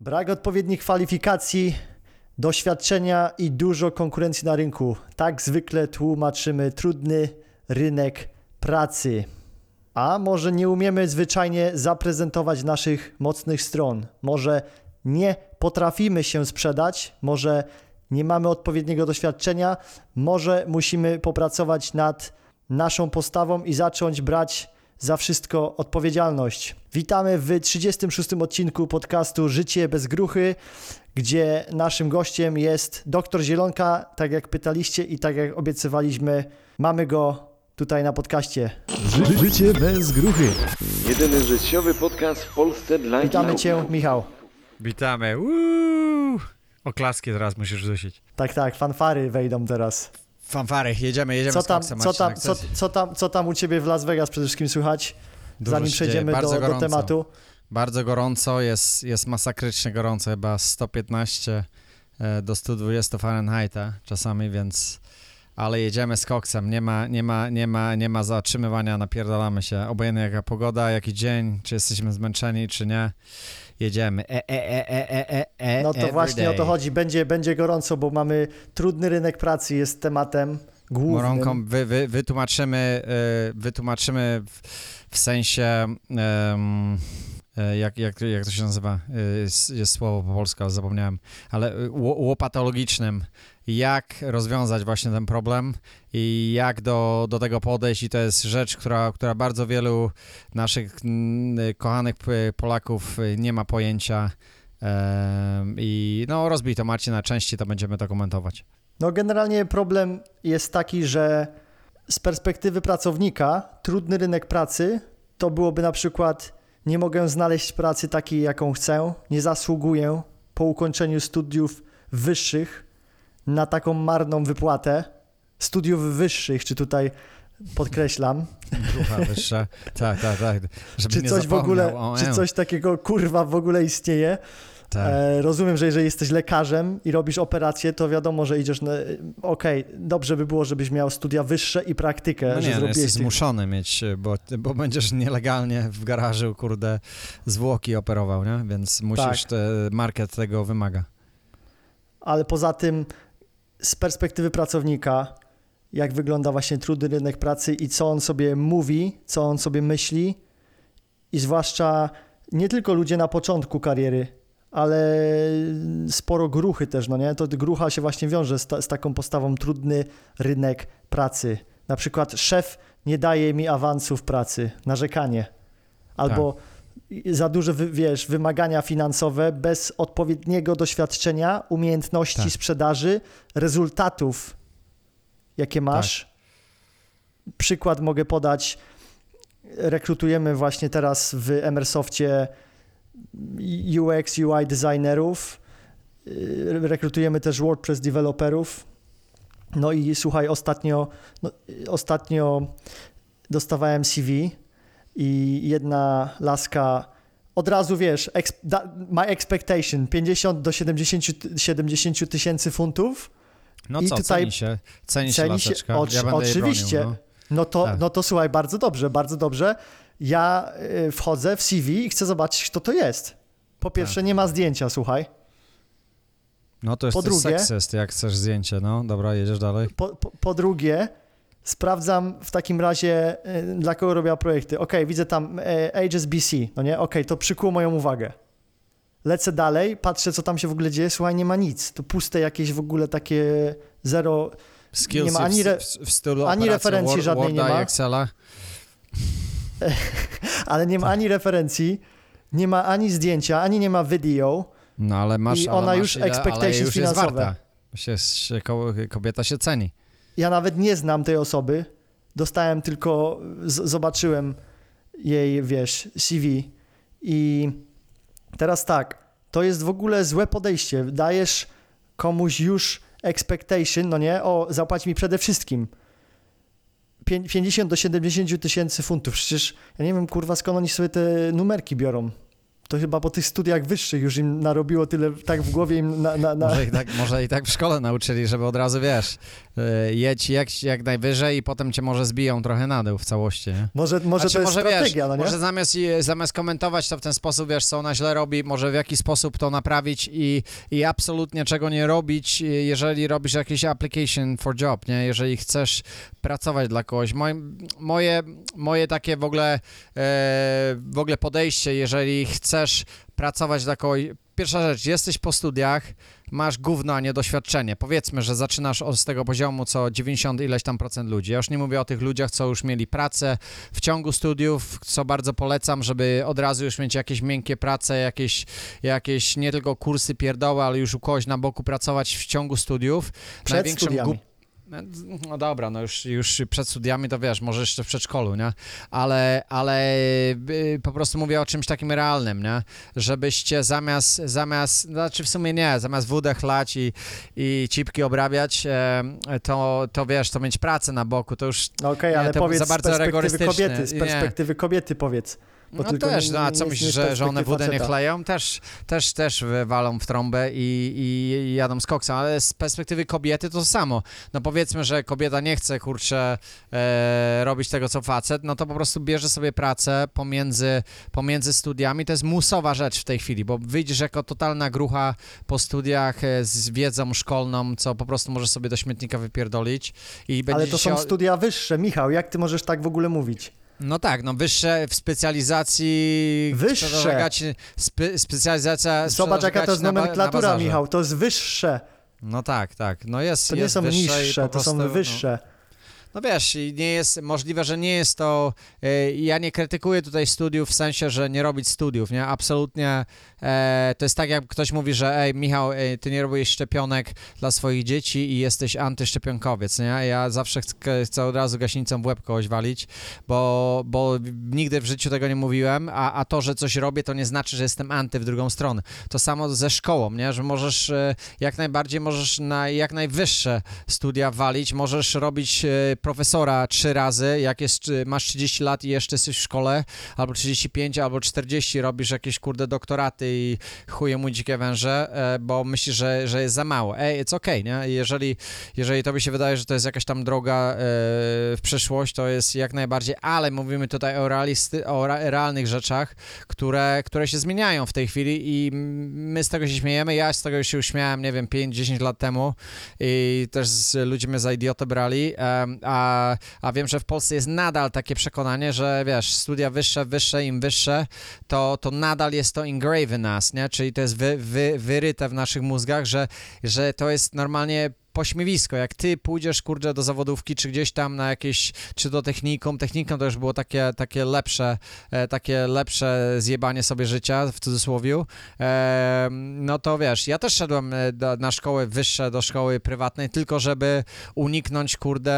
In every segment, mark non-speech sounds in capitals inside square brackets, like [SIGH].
Brak odpowiednich kwalifikacji, doświadczenia i dużo konkurencji na rynku. Tak zwykle tłumaczymy trudny rynek pracy. A może nie umiemy zwyczajnie zaprezentować naszych mocnych stron? Może nie potrafimy się sprzedać? Może nie mamy odpowiedniego doświadczenia? Może musimy popracować nad naszą postawą i zacząć brać za wszystko odpowiedzialność. Witamy w 36. odcinku podcastu Życie bez gruchy, gdzie naszym gościem jest doktor Zielonka, tak jak pytaliście i tak jak obiecywaliśmy, mamy go tutaj na podcaście. Ży życie bez gruchy. Jedyny życiowy podcast w Polsce dla Witamy. Cię, Michał. Witamy. Uuu. Oklaski teraz musisz rzucić. Tak, tak, fanfary wejdą teraz. Fanfary, jedziemy, jedziemy Co z tam, koksem, co, tam, co, co, tam, co tam u Ciebie w Las Vegas przede wszystkim słychać, Dużo zanim przejdziemy do, do tematu? Bardzo gorąco, jest, jest masakrycznie gorąco, chyba 115 e, do 120 Fahrenheita czasami, więc... Ale jedziemy z koksem, nie ma, nie ma, nie ma, nie ma zatrzymywania, napierdalamy się. Obojętnie jaka pogoda, jaki dzień, czy jesteśmy zmęczeni, czy nie, jedziemy. E, e, e, e, e, e, e, No to właśnie o to day. chodzi. Będzie, będzie gorąco, bo mamy trudny rynek pracy, jest tematem głównym. Moronką wy, wy, wytłumaczymy, y, wytłumaczymy w, w sensie, e, jak, jak, jak to się nazywa, Y, jest, słowo po polsku, ale zapomniałem, ale ło- łopatologicznym, jak rozwiązać właśnie ten problem i jak do, do tego podejść? I to jest rzecz, która, która bardzo wielu naszych kochanych Polaków nie ma pojęcia. I no rozbij to Marcin na części, to będziemy to komentować. No generalnie problem jest taki, że z perspektywy pracownika trudny rynek pracy to byłoby na przykład nie mogę znaleźć pracy takiej, jaką chcę, nie zasługuję po ukończeniu studiów wyższych na taką marną wypłatę. Studiów wyższych, czy tutaj podkreślam, Grucha wyższa. [LAUGHS] Tak, tak, tak. Żeby czy nie coś w ogóle, czy coś takiego kurwa w ogóle istnieje. Tak. E, rozumiem, że jeżeli jesteś lekarzem i robisz operację, to wiadomo, że idziesz na. Okej, dobrze by było, żebyś miał studia wyższe i praktykę, No że nie, no zrobiłeś jesteś tych- zmuszony mieć, bo, bo będziesz nielegalnie w garażu, kurde, zwłoki operował, nie? Więc musisz, Tak. te, market tego wymaga. Ale poza tym, z perspektywy pracownika, jak wygląda właśnie trudny rynek pracy i co on sobie mówi, co on sobie myśli, i zwłaszcza nie tylko ludzie na początku kariery, ale sporo gruchy też, no nie? To grucha się właśnie wiąże z, ta, z taką postawą trudny rynek pracy. Na przykład szef nie daje mi awansu w pracy, narzekanie. Albo za duże, wiesz, wymagania finansowe bez odpowiedniego doświadczenia, umiejętności Tak. sprzedaży, rezultatów, jakie masz. Przykład mogę podać. Rekrutujemy właśnie teraz w Emersoftie UX, UI designerów. Yy, Rekrutujemy też WordPress developerów. No i słuchaj, ostatnio, no, ostatnio dostawałem CV i jedna laska od razu wiesz, ex, da, my expectation 50 do 70 ty- 70 tysięcy funtów. No I co, tutaj ceni się, ceni się ceni się- laseczka. oczy- ja oczywiście. bronił, no. No to, Tak. no to słuchaj, bardzo dobrze, bardzo dobrze. Ja y, wchodzę w CV i chcę zobaczyć, kto to jest. Po pierwsze, nie ma zdjęcia, słuchaj. no to jest Po drugie- seksist, jak chcesz zdjęcie, no. Dobra, jedziesz dalej. Po, po, po drugie, sprawdzam w takim razie, y, dla kogo robię projekty. Ok, widzę tam y, HSBC, no nie? Ok, to przykuło moją uwagę. Lecę dalej, patrzę, co tam się w ogóle dzieje. Słuchaj, nie ma nic. To puste jakieś w ogóle takie zero. Skills Nie ma ani re- w, w stylu ani referencji Word, żadnej Worda nie ma. Excela. [LAUGHS] Ale nie ma ani referencji, nie ma ani zdjęcia, ani nie ma video. No ale masz, I ale ona masz już ile, expectations już finansowe. Się, się, ko- kobieta się ceni. Ja nawet nie znam tej osoby. Dostałem tylko, z, zobaczyłem jej, wiesz, CV. I teraz tak, to jest w ogóle złe podejście. Dajesz komuś już expectation, no nie? O, zapłać mi przede wszystkim 50 do 70 tysięcy funtów. Przecież ja nie wiem, kurwa, skąd oni sobie te numerki biorą. To chyba po tych studiach wyższych już im narobiło tyle, tak w głowie im na... na, na... Może, i tak, może i tak w szkole nauczyli, żeby od razu, wiesz, y, jedź jak, jak najwyżej i potem cię może zbiją trochę na dół w całości, nie? Może, może Znaczy, to jest może, strategia, wiesz, no nie? Może zamiast, zamiast komentować to w ten sposób, wiesz, co ona źle robi, może w jaki sposób to naprawić i, i absolutnie czego nie robić, jeżeli robisz jakiś application for job, nie? Jeżeli chcesz pracować dla kogoś. Moje, moje, moje takie w ogóle, e, w ogóle podejście, jeżeli chcesz pracować dla kogoś, pierwsza rzecz, jesteś po studiach, masz gówno, a nie doświadczenie. Powiedzmy, że zaczynasz od tego poziomu, co 90 ileś tam procent ludzi. Ja już nie mówię o tych ludziach, co już mieli pracę w ciągu studiów, co bardzo polecam, żeby od razu już mieć jakieś miękkie prace, jakieś, jakieś nie tylko kursy pierdoły, ale już u kogoś na boku pracować w ciągu studiów. Przed Największym studiami. No dobra, no już, już przed studiami to wiesz, może jeszcze w przedszkolu, nie? Ale, ale y, po prostu mówię o czymś takim realnym, nie? Żebyście zamiast, zamiast, znaczy w sumie nie, zamiast wódę chlać i, i cipki obrabiać, e, to, to wiesz, to mieć pracę na boku, to już No Okej, Nie, ale powiedz za z bardzo perspektywy rygorystyczne. kobiety, z Nie. perspektywy kobiety powiedz. Bo no też, no, a co myślisz, że, że one wódę nie chleją? Też, też, też walą w trąbę i, i, jadą z koksem, ale z perspektywy kobiety to samo. No powiedzmy, że kobieta nie chce, kurczę, e, robić tego, co facet, no to po prostu bierze sobie pracę pomiędzy, pomiędzy studiami. To jest musowa rzecz w tej chwili, bo wyjdziesz jako totalna grucha po studiach e, z wiedzą szkolną, co po prostu możesz sobie do śmietnika wypierdolić i Ale to się... są studia wyższe, Michał, jak ty możesz tak w ogóle mówić? No tak, no wyższe w specjalizacji. Wyższe. Spe, specjalizacja. Zobacz jaka to jest na na nomenklatura. Michał, to jest wyższe, No tak, tak. No jest, to nie jest są niższe, to są prostu, wyższe. No, no wiesz, nie jest możliwe, że nie jest to. e, ja nie krytykuję tutaj studiów w sensie, że nie robić studiów, nie? Absolutnie. E, to jest tak, jak ktoś mówi, że ej, Michał, ej, ty nie robisz szczepionek dla swoich dzieci i jesteś antyszczepionkowiec, nie? Ja zawsze chcę, chcę od razu gaśnicą w łeb kogoś walić, bo, bo nigdy w życiu tego nie mówiłem, a, a to, że coś robię, to nie znaczy, że jestem anty w drugą stronę. To samo ze szkołą, nie? Że możesz e, jak najbardziej możesz na jak najwyższe studia walić, możesz robić e, profesora trzy razy, jak jest, masz 30 lat i jeszcze jesteś w szkole, albo 35, albo 40, robisz jakieś kurde doktoraty i chuje mu dzikie węże, e, bo myślisz, że, że jest za mało. Ej, it's okay, nie? Jeżeli, jeżeli tobie się wydaje, że to jest jakaś tam droga e, w przyszłość, to jest jak najbardziej, ale mówimy tutaj o, realisty, o realnych rzeczach, które, które się zmieniają w tej chwili i my z tego się śmiejemy. Ja z tego się uśmiałem, nie wiem, 5-10 lat temu i też ludzie mnie za idiotę brali, a, a wiem, że w Polsce jest nadal takie przekonanie, że wiesz, studia wyższe, wyższe, im wyższe, to, to nadal jest to engraved w nas, nie? Czyli to jest wy, wy, wyryte w naszych mózgach, że, że to jest normalnie pośmiewisko, jak ty pójdziesz, kurczę, do zawodówki, czy gdzieś tam na jakieś, czy do technikum, technikum to już było takie, takie lepsze, e, takie lepsze zjebanie sobie życia, w cudzysłowie, e, no to wiesz, ja też szedłem e, do, na szkoły wyższe, do szkoły prywatnej, tylko żeby uniknąć, kurde,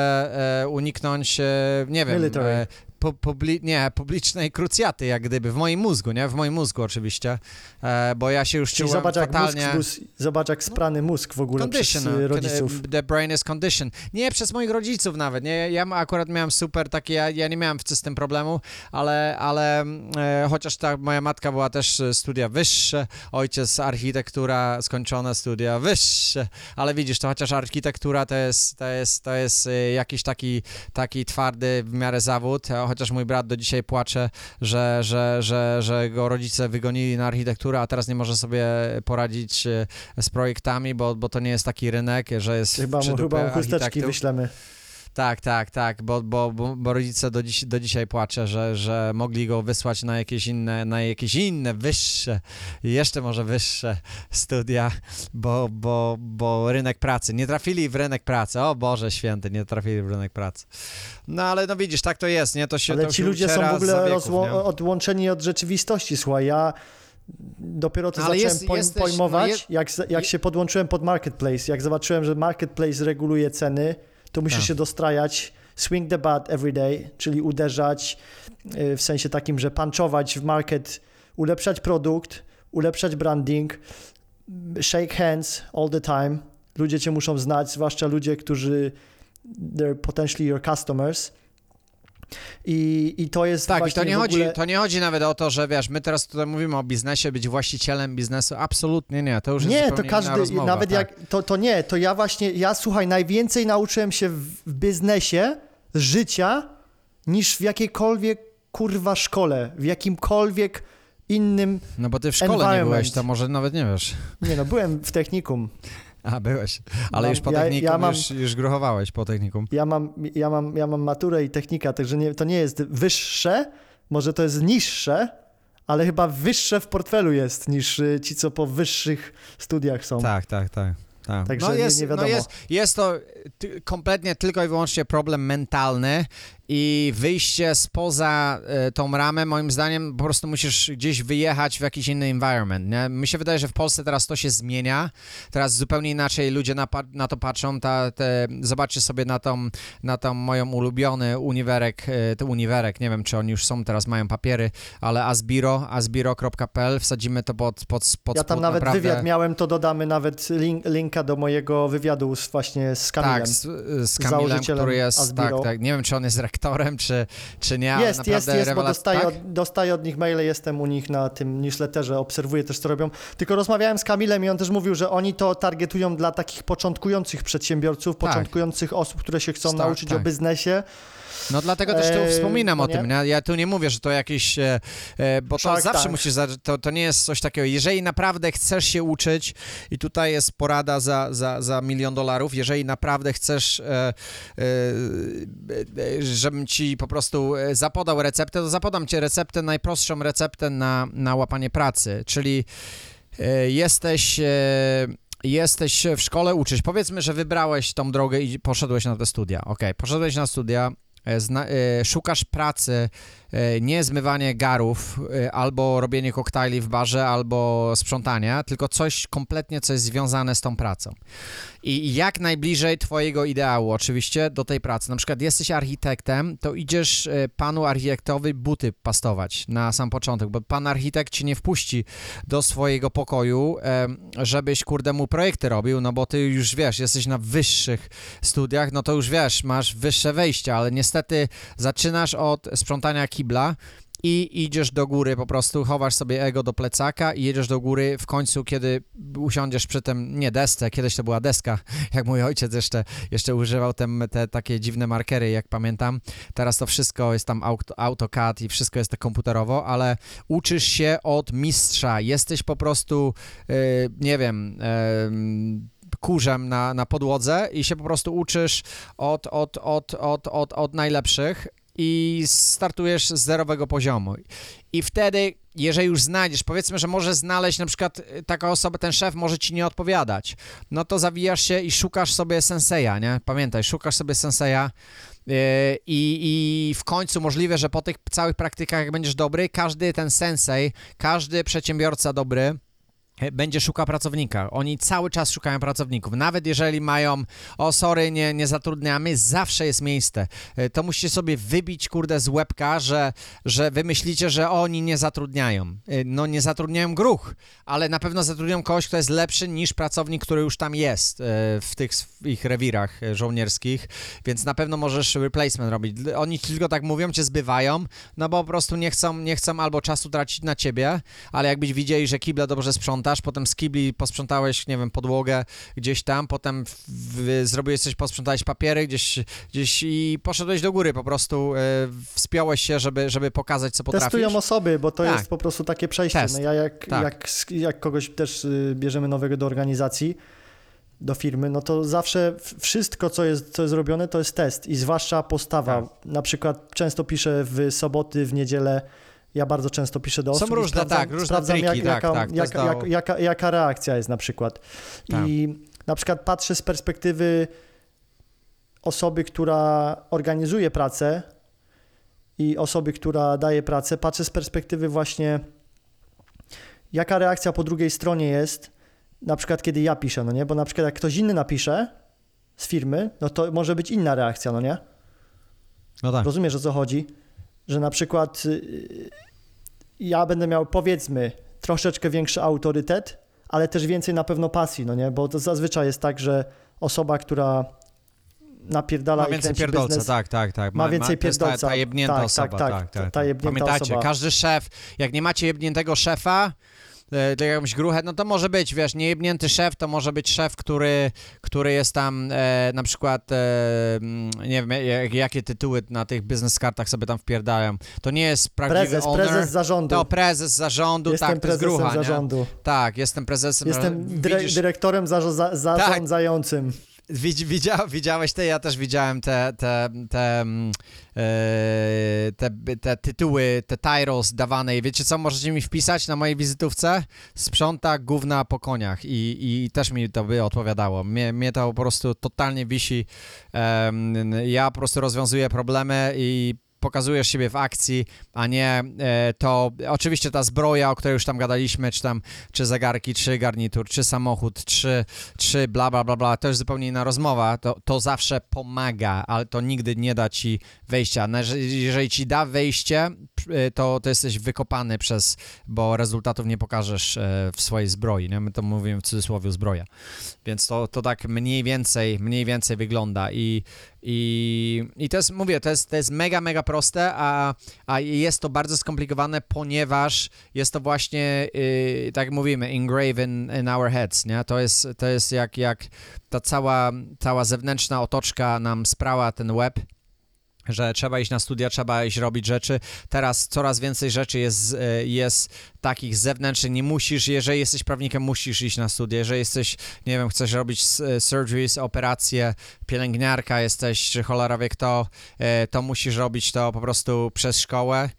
e, uniknąć, e, nie wiem, e, pu, publi, nie, publicznej krucjaty, jak gdyby, w moim mózgu, nie, w moim mózgu oczywiście, e, bo ja się już Czyli czułem zobacz jak, fatalnie... mózg, był- zobacz jak sprany mózg w ogóle Condition, przez no. rodziców. The brain is condition. Nie, przez moich rodziców nawet. Nie, ja akurat miałem super takie, ja, ja nie miałem z tym problemu, ale, ale e, chociaż ta moja matka była też e, studia wyższe, ojciec architektura, skończone studia wyższe, ale widzisz, to chociaż architektura to jest, to jest, to jest e, jakiś taki, taki twardy w miarę zawód, a chociaż mój brat do dzisiaj płacze, że, że, że, że go rodzice wygonili na architekturę, a teraz nie może sobie poradzić e, z projektami, bo, bo to nie jest taki rynek, że jest Chyba mu, chyba mu chusteczki wyślemy. Tak, tak, tak, bo, bo, bo, rodzice do, dziś, do dzisiaj płacze, że, że mogli go wysłać na jakieś inne, na jakieś inne, wyższe, jeszcze może wyższe studia, bo, bo, bo rynek pracy, nie trafili w rynek pracy, o Boże święty, nie trafili w rynek pracy. No ale no widzisz, tak to jest, nie, to się Ale to ci się ludzie są w ogóle nie? odłączeni od rzeczywistości, słuchaj, ja dopiero to Ale zacząłem jest- pojm- jesteś- no pojmować, je- jak, jak się podłączyłem pod Marketplace, jak zobaczyłem, że Marketplace reguluje ceny, to musisz Tak. się dostrajać, swing the bat every day, czyli uderzać y, w sensie takim, że punchować w market, ulepszać produkt, ulepszać branding, shake hands all the time. Ludzie cię muszą znać, zwłaszcza ludzie, którzy they're potentially your customers. I, i to jest Tak, i to nie, w chodzi, ogóle... to nie chodzi nawet o to, że wiesz, my teraz tutaj mówimy o biznesie, być właścicielem biznesu. Absolutnie nie, to już jest Nie, to każdy, rozmowa, nawet tak. jak, to, to nie, to ja właśnie, ja słuchaj, najwięcej nauczyłem się w, w biznesie życia niż w jakiejkolwiek kurwa szkole, w jakimkolwiek innym, No bo ty w szkole nie byłeś, to może nawet nie wiesz. nie no, byłem w technikum, A, byłeś. Ale Mam- już po ja- technikum, ja mam- już, już gruchowałeś po technikum. ja mam, ja mam, ja mam maturę i technika, także nie, to nie jest wyższe, może to jest niższe, ale chyba wyższe w portfelu jest niż y, ci, co po wyższych studiach są. Tak, tak, tak. tak. Także no nie- jest, nie wiadomo. No jest, jest to kompletnie tylko i wyłącznie problem mentalny i wyjście spoza e, tą ramę, moim zdaniem, po prostu musisz gdzieś wyjechać w jakiś inny environment. Nie? Mi się wydaje, że w Polsce teraz to się zmienia. Teraz zupełnie inaczej ludzie na, na to patrzą. Ta, te, zobaczcie sobie na tą, na tą moją ulubiony uniwerek, e, to uniwerek, nie wiem, czy oni już są, teraz mają papiery, ale Asbiro, asbiro.pl, wsadzimy to pod, pod, pod Ja tam spód, nawet naprawdę. wywiad miałem, to dodamy nawet link, linka do mojego wywiadu z, właśnie z Kamilem. Tak, z, z Kamilem, który jest, Asbiro. tak, tak, nie wiem, czy on jest rektorem, czy, czy nie, jest, naprawdę jest, jest, bo dostaję, tak? od, dostaję od nich maile, jestem u nich na tym newsletterze, obserwuję też, co robią. Tylko rozmawiałem z Kamilem i on też mówił, że oni to targetują dla takich początkujących przedsiębiorców, Tak. początkujących osób, które się chcą Tak, nauczyć o tak. biznesie. No dlatego też tu Eee, wspominam no o tym, nie? ja tu nie mówię, że to jakieś, e, e, bo to Shark zawsze Tank. musisz, to, to nie jest coś takiego, jeżeli naprawdę chcesz się uczyć i tutaj jest porada za, za, za milion dolarów, jeżeli naprawdę chcesz, e, żebym ci po prostu zapodał receptę, to zapodam ci receptę, najprostszą receptę na, na łapanie pracy, czyli jesteś... Jesteś w szkole, uczysz. Powiedzmy, że wybrałeś tą drogę i poszedłeś na te studia. Okej, poszedłeś na studia, zna, e, szukasz pracy, e, nie zmywanie garów, e, albo robienie koktajli w barze, albo sprzątania, tylko coś kompletnie, co jest związane z tą pracą. I jak najbliżej twojego ideału oczywiście do tej pracy. Na przykład jesteś architektem, to idziesz e, panu architektowi buty pastować na sam początek, bo pan architekt ci nie wpuści do swojego pokoju, żebyś kurde mu projekty robił, no bo ty już wiesz, jesteś na wyższych studiach, no to już wiesz, masz wyższe wejście, ale niestety zaczynasz od sprzątania kibla i idziesz do góry, po prostu chowasz sobie ego do plecaka i jedziesz do góry w końcu, kiedy usiądziesz przy tym, nie desce, kiedyś to była deska, [LAUGHS] jak mój ojciec jeszcze, jeszcze używał tem, te takie dziwne markery, jak pamiętam. Teraz to wszystko jest tam auto, AutoCAD i wszystko jest tak komputerowo, ale uczysz się od mistrza, jesteś po prostu, e, nie wiem, e, kurzem na, na podłodze i się po prostu uczysz od, od, od, od, od, od najlepszych i startujesz z zerowego poziomu. I wtedy, jeżeli już znajdziesz, powiedzmy, że możesz znaleźć na przykład y, taka osoba, ten szef może ci nie odpowiadać, no to zawijasz się i szukasz sobie senseja, nie? Pamiętaj, szukasz sobie senseja yy, i, w końcu możliwe, że po tych całych praktykach, jak będziesz dobry, każdy ten sensei, każdy przedsiębiorca dobry, będzie szukał pracownika. Oni cały czas szukają pracowników. Nawet jeżeli mają, o sorry, nie, nie zatrudniamy, zawsze jest miejsce. E, To musicie sobie wybić, kurde, z łebka, że, że wy myślicie, że oni nie zatrudniają. E, No nie zatrudniają gruch, ale na pewno zatrudnią kogoś, kto jest lepszy niż pracownik, który już tam jest e, w tych swoich rewirach e, żołnierskich, więc na pewno możesz replacement robić. Oni tylko tak mówią, cię zbywają, no bo po prostu nie chcą, nie chcą albo czasu tracić na ciebie, ale jakbyś widzieli, że kible dobrze sprzątasz, potem z kibli posprzątałeś, nie wiem, podłogę gdzieś tam, potem w, w, zrobiłeś coś, posprzątałeś papiery gdzieś, gdzieś i poszedłeś do góry po prostu, e, wspiąłeś się, żeby, żeby pokazać, co potrafisz. Testują osoby, bo to Tak. jest po prostu takie przejście. Test. No ja jak, Tak. jak, jak kogoś też y, bierzemy nowego do organizacji, do firmy, no to zawsze wszystko, co jest, co jest robione, to jest test i zwłaszcza postawa. Tak. Na przykład często piszę w soboty, w niedzielę, ja bardzo często piszę do Są osób i różne, sprawdzam, tak, różne sprawdzam triki, jak, tak, jaka, tak, jaka, jak, jaka, jaka reakcja jest na przykład. Tak. I na przykład patrzę z perspektywy osoby, która organizuje pracę i osoby, która daje pracę, patrzę z perspektywy właśnie jaka reakcja po drugiej stronie jest, na przykład kiedy ja piszę, no nie? Bo na przykład jak ktoś inny napisze z firmy, no to może być inna reakcja, no nie? No tak. Rozumiesz o co chodzi? Że na przykład y, ja będę miał powiedzmy troszeczkę większy autorytet, ale też więcej na pewno pasji, no nie? Bo to zazwyczaj jest tak, że osoba, która napierdala Ma więcej pierdolca, biznes. tak, tak, tak. Ma więcej to jest ta, pierdolca. ta jebnięta Tak, osoba, tak, tak, tak, tak. ta jebnięta Pamiętajcie, osoba. każdy szef, jak nie macie jebniętego szefa, e, to jakąś gruchę, no to może być, wiesz, niejebnięty szef to może być szef, który, który jest tam e, na przykład, e, nie wiem, jak, jakie tytuły na tych biznes kartach sobie tam wpierdają. To nie jest prawdziwy Prezes, owner, prezes zarządu. to prezes zarządu, Jestem tak, to jest prezesem grucha, nie? zarządu. Tak, jestem prezesem. Jestem zarządu. dyre, Widzisz, dyrektorem za, zarządzającym. Widz, widział, widziałeś te, ja też widziałem te, te, te, mm, e, te, te tytuły, te titles dawane i wiecie co, możecie mi wpisać na mojej wizytówce? Sprząta gówna po koniach i, i też mi to by odpowiadało. Mnie, mnie to po prostu totalnie wisi. Ja po prostu rozwiązuję problemy i pokazujesz siebie w akcji, a nie e, to, oczywiście ta zbroja, o której już tam gadaliśmy, czy tam, czy zegarki, czy garnitur, czy samochód, czy, czy bla, bla, bla, bla, to już zupełnie inna rozmowa, to, to zawsze pomaga, ale to nigdy nie da ci wejścia. No, jeżeli- Jeżeli ci da wejście, e, to, to jesteś wykopany przez, bo rezultatów nie pokażesz e, w swojej zbroi, nie? My to mówimy w cudzysłowie zbroja. Więc to, to tak mniej więcej, mniej więcej wygląda i, i, i to jest, mówię, to jest, to jest mega, mega proste, a, a jest to bardzo skomplikowane, ponieważ jest to właśnie, yy, tak mówimy, engraven in our heads, nie? To jest, to jest jak, jak ta cała, cała zewnętrzna otoczka nam sprała ten web, że trzeba iść na studia, trzeba iść robić rzeczy. Teraz coraz więcej rzeczy jest, e, jest takich zewnętrznych. Nie musisz, jeżeli jesteś prawnikiem, musisz iść na studia. Jeżeli jesteś, nie wiem, chcesz robić e, surgeries, operacje, pielęgniarka jesteś, czy cholera wie kto, e, to musisz robić to po prostu przez szkołę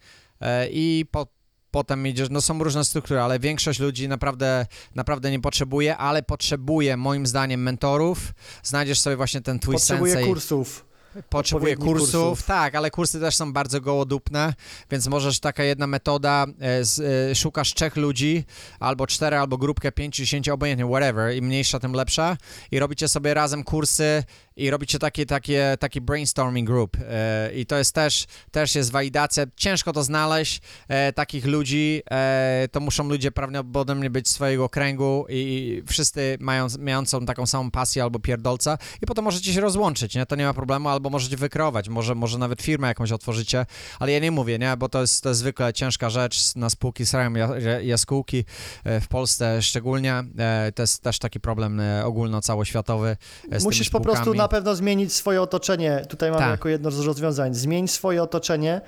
i po, potem idziesz, no są różne struktury, ale większość ludzi naprawdę, naprawdę nie potrzebuje, ale potrzebuje moim zdaniem mentorów. Znajdziesz sobie właśnie ten twój Potrzebuję sensei. kursów. Potrzebuje kursów, kursów. tak, ale kursy też są bardzo gołodupne, więc możesz taka jedna metoda, e, z, e, szukasz trzech ludzi, albo cztery, albo grupkę pięciu, dziesięciu, obojętnie, whatever, im mniejsza, tym lepsza i robicie sobie razem kursy i robicie takie, takie, taki brainstorming group. E, i to jest też, też jest walidacja, ciężko to znaleźć, e, takich ludzi, e, to muszą ludzie prawdopodobnie być swojego kręgu i wszyscy mają, mającą taką samą pasję albo pierdolca. I potem możecie się rozłączyć, nie, to nie ma problemu, albo możecie wykrować, może, może nawet firmę jakąś otworzycie, ale ja nie mówię, nie, bo to jest, to jest zwykle ciężka rzecz, na spółki srają ja- ja- jaskółki, e, w Polsce szczególnie, e, to jest też taki problem e, ogólnocałoświatowy. e, z Musisz tymi po prostu spółkami. Na pewno zmienić swoje otoczenie. Tutaj mamy Tak. jako jedno z rozwiązań. Zmień swoje otoczenie,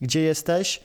gdzie jesteś,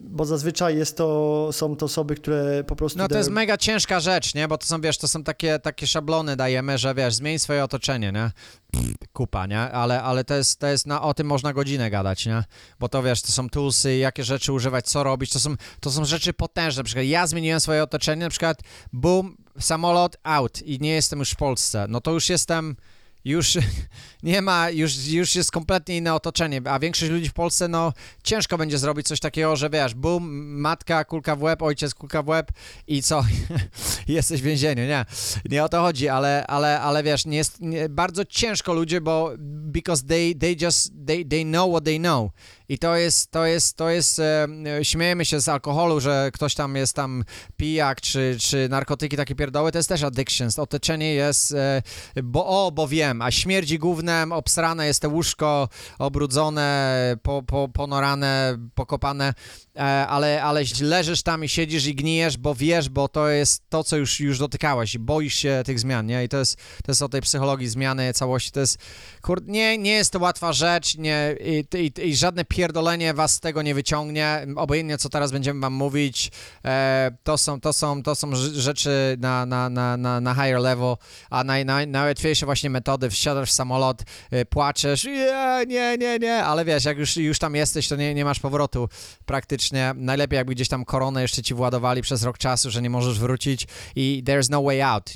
bo zazwyczaj jest to, są to osoby, które po prostu... No to jest mega ciężka rzecz, nie? Bo to są, wiesz, to są takie, takie szablony dajemy, że wiesz, zmień swoje otoczenie, nie? Pff, kupa, nie? Ale, ale to jest, to jest na, o tym można godzinę gadać, nie? Bo to wiesz, to są toolsy, jakie rzeczy używać, co robić, to są, to są rzeczy potężne. Na przykład ja zmieniłem swoje otoczenie, na przykład boom, samolot out i nie jestem już w Polsce. No to już jestem już [LAUGHS] nie ma, już, już jest kompletnie inne otoczenie, a większość ludzi w Polsce, no ciężko będzie zrobić coś takiego, że wiesz, bum, matka, kulka w łeb, ojciec, kulka w łeb i co, [LAUGHS] jesteś w więzieniu, nie, nie o to chodzi, ale, ale, ale wiesz, nie jest, nie, bardzo ciężko ludzie, bo because they, they just, they, they know what they know i to jest, to jest, to jest, e, e, śmiejemy się z alkoholu, że ktoś tam jest tam pijak, czy, czy narkotyki takie pierdoły, to jest też addictions, otoczenie jest, e, bo o, bo wiem, a śmierdzi gównem, obsrane jest te łóżko, obrudzone, po, po, ponorane, pokopane, e, ale, ale leżysz tam i siedzisz i gnijesz, bo wiesz, bo to jest to, co już, już dotykałeś i boisz się tych zmian, nie? I to jest, to jest o tej psychologii zmiany całości, to jest, kur... nie, nie jest to łatwa rzecz, nie, i, i, i żadne pierdolenie was tego nie wyciągnie, obojętnie co teraz będziemy wam mówić, e, to są, to są, to są rz- rzeczy na, na, na, na, na higher level, a naj, naj, najłatwiejsze właśnie metody, wsiadasz w samolot, e, płaczesz, nie, nie, nie, nie, ale wiesz, jak już, już tam jesteś, to nie, nie masz powrotu praktycznie, najlepiej jakby gdzieś tam koronę jeszcze ci władowali przez rok czasu, że nie możesz wrócić i there's no way out,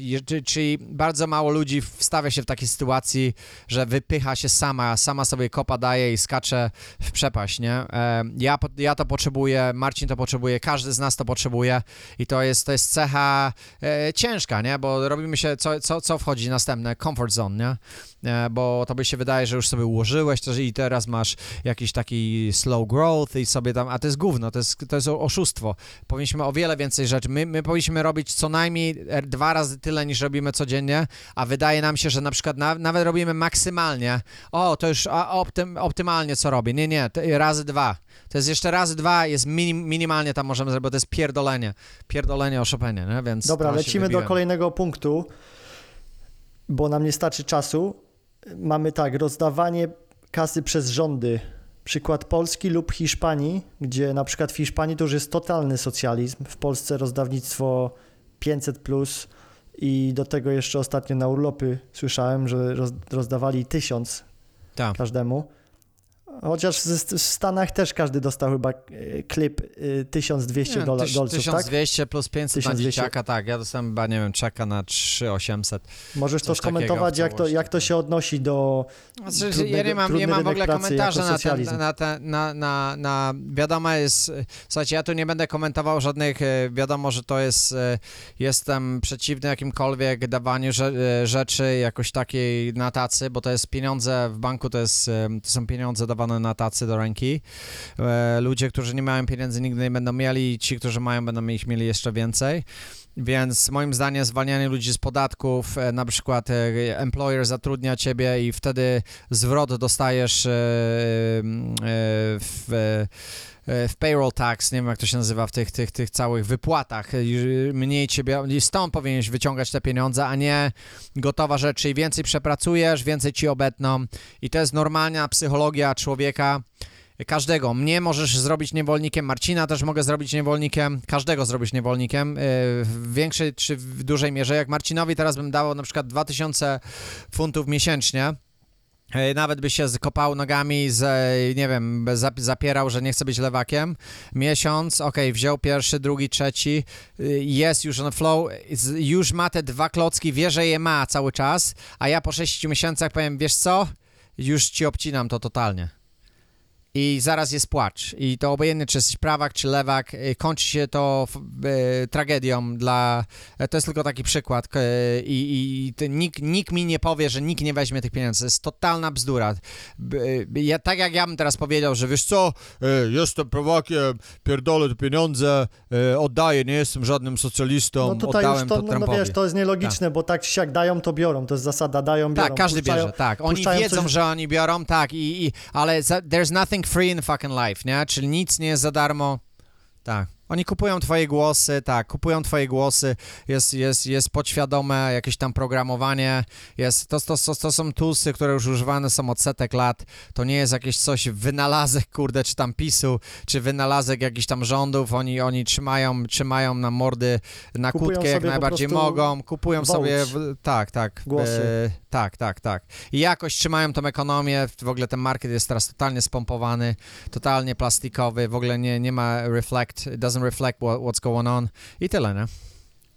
czyli bardzo mało ludzi wstawia się w takiej sytuacji, że wypycha się sama, sama sobie kopa daje i skacze w, prze, nie? Ja, ja to potrzebuję, Marcin to potrzebuje, każdy z nas to potrzebuje i to jest, to jest cecha e, ciężka, nie? Bo robimy się, co, co, co wchodzi następne? Comfort zone, nie? E, bo to by się wydaje, że już sobie ułożyłeś też i teraz masz jakiś taki slow growth i sobie tam, a to jest gówno, to jest, to jest oszustwo. Powinniśmy o wiele więcej rzeczy, my, my powinniśmy robić co najmniej e, dwa razy tyle niż robimy codziennie, a wydaje nam się, że na przykład na, nawet robimy maksymalnie, o, to już a, optym, optymalnie co robię, nie, nie, to razy dwa. To jest jeszcze razy dwa, jest minim, minimalnie tam możemy zrobić, bo to jest pierdolenie, pierdolenie o Chopinie, nie? Więc Dobra, lecimy do kolejnego punktu, bo nam nie starczy czasu. Mamy tak, rozdawanie kasy przez rządy. Przykład Polski lub Hiszpanii, gdzie na przykład w Hiszpanii to już jest totalny socjalizm. W Polsce rozdawnictwo 500 plus i do tego jeszcze ostatnio na urlopy słyszałem, że roz, rozdawali 1000 Tak. każdemu. Chociaż w Stanach też każdy dostał chyba e, klip e, 1200 Nie, dola, tyś- dolców, tak? 1200 plus 500 na 1200. dzieciaka, tak. Ja dostałem chyba, nie wiem, czeka na 3800. Możesz to skomentować, jak to, jak to się odnosi do Znaczy, ja Trudnego- nie mam, nie mam w ogóle komentarza na, ten, na, ten, na, na, na, wiadomo jest, e, słuchajcie, ja tu nie będę komentował żadnych, e, wiadomo, że to jest, e, jestem przeciwny jakimkolwiek dawaniu rze, e, rzeczy jakoś takiej na tacy, bo to jest pieniądze w banku, to, jest, e, to są pieniądze dawane na tacy do ręki. E, Ludzie, którzy nie mają pieniędzy nigdy nie będą mieli, ci, którzy mają będą ich mieli jeszcze więcej. Więc moim zdaniem zwalnianie ludzi z podatków, e, na przykład e, employer zatrudnia ciebie i wtedy zwrot dostajesz w, w payroll tax, nie wiem jak to się nazywa, w tych, tych, tych całych wypłatach. E, i Mniej ciebie, i stąd powinieneś wyciągać te pieniądze, a nie gotowa rzecz, czyli więcej przepracujesz, więcej ci obetną i to jest normalna psychologia człowieka, Każdego. Mnie możesz zrobić niewolnikiem, Marcina też mogę zrobić niewolnikiem, każdego zrobić niewolnikiem yy, w większej czy w dużej mierze. Jak Marcinowi teraz bym dał na przykład 2000 funtów miesięcznie, nawet by się skopał nogami, z, nie wiem, zap- zapierał, że nie chce być lewakiem. Miesiąc, okej, wziął pierwszy, drugi, trzeci, yy, jest już on flow, już ma te dwa klocki, wie, że je ma cały czas, a ja po 6 miesiącach powiem, wiesz co, już ci obcinam to totalnie i zaraz jest płacz. I to obojętnie, czy jesteś prawak, czy lewak, y, kończy się to y, tragedią dla... e, To jest tylko taki przykład k- i, i nikt, nikt mi nie powie, że nikt nie weźmie tych pieniędzy. To jest totalna bzdura. Y, Ja, tak jak ja bym teraz powiedział, że wiesz co, e, jestem prawakiem, pierdolę te pieniądze, e, oddaję, nie jestem żadnym socjalistą, No tutaj oddałem już to, to no, Trumpowi. no wiesz, to jest nielogiczne, bo tak jak dają, to biorą. To jest zasada, dają, biorą. Tak, każdy Puszczają- bierze, tak. Oni wiedzą, coś- że oni biorą, tak, i, i, ale there's nothing free in fucking life, nie? Czyli nic nie jest za darmo. Tak. Oni kupują twoje głosy, tak, kupują twoje głosy, jest, jest, jest podświadome jakieś tam programowanie, jest, to, to, to, to są toolsy, które już używane są od setek lat, to nie jest jakieś coś, wynalazek, kurde, czy tam PiSu, czy wynalazek jakichś tam rządów, oni, oni trzymają, trzymają na mordy na Kupują kłódkę jak najbardziej mogą, kupują votes. sobie, w, tak, tak, Głosy. e, tak, tak, tak. I jakoś trzymają tą ekonomię, w ogóle ten market jest teraz totalnie spompowany, totalnie plastikowy, w ogóle nie, nie ma reflect, doesn't reflect what, what's going on i tyle, nie?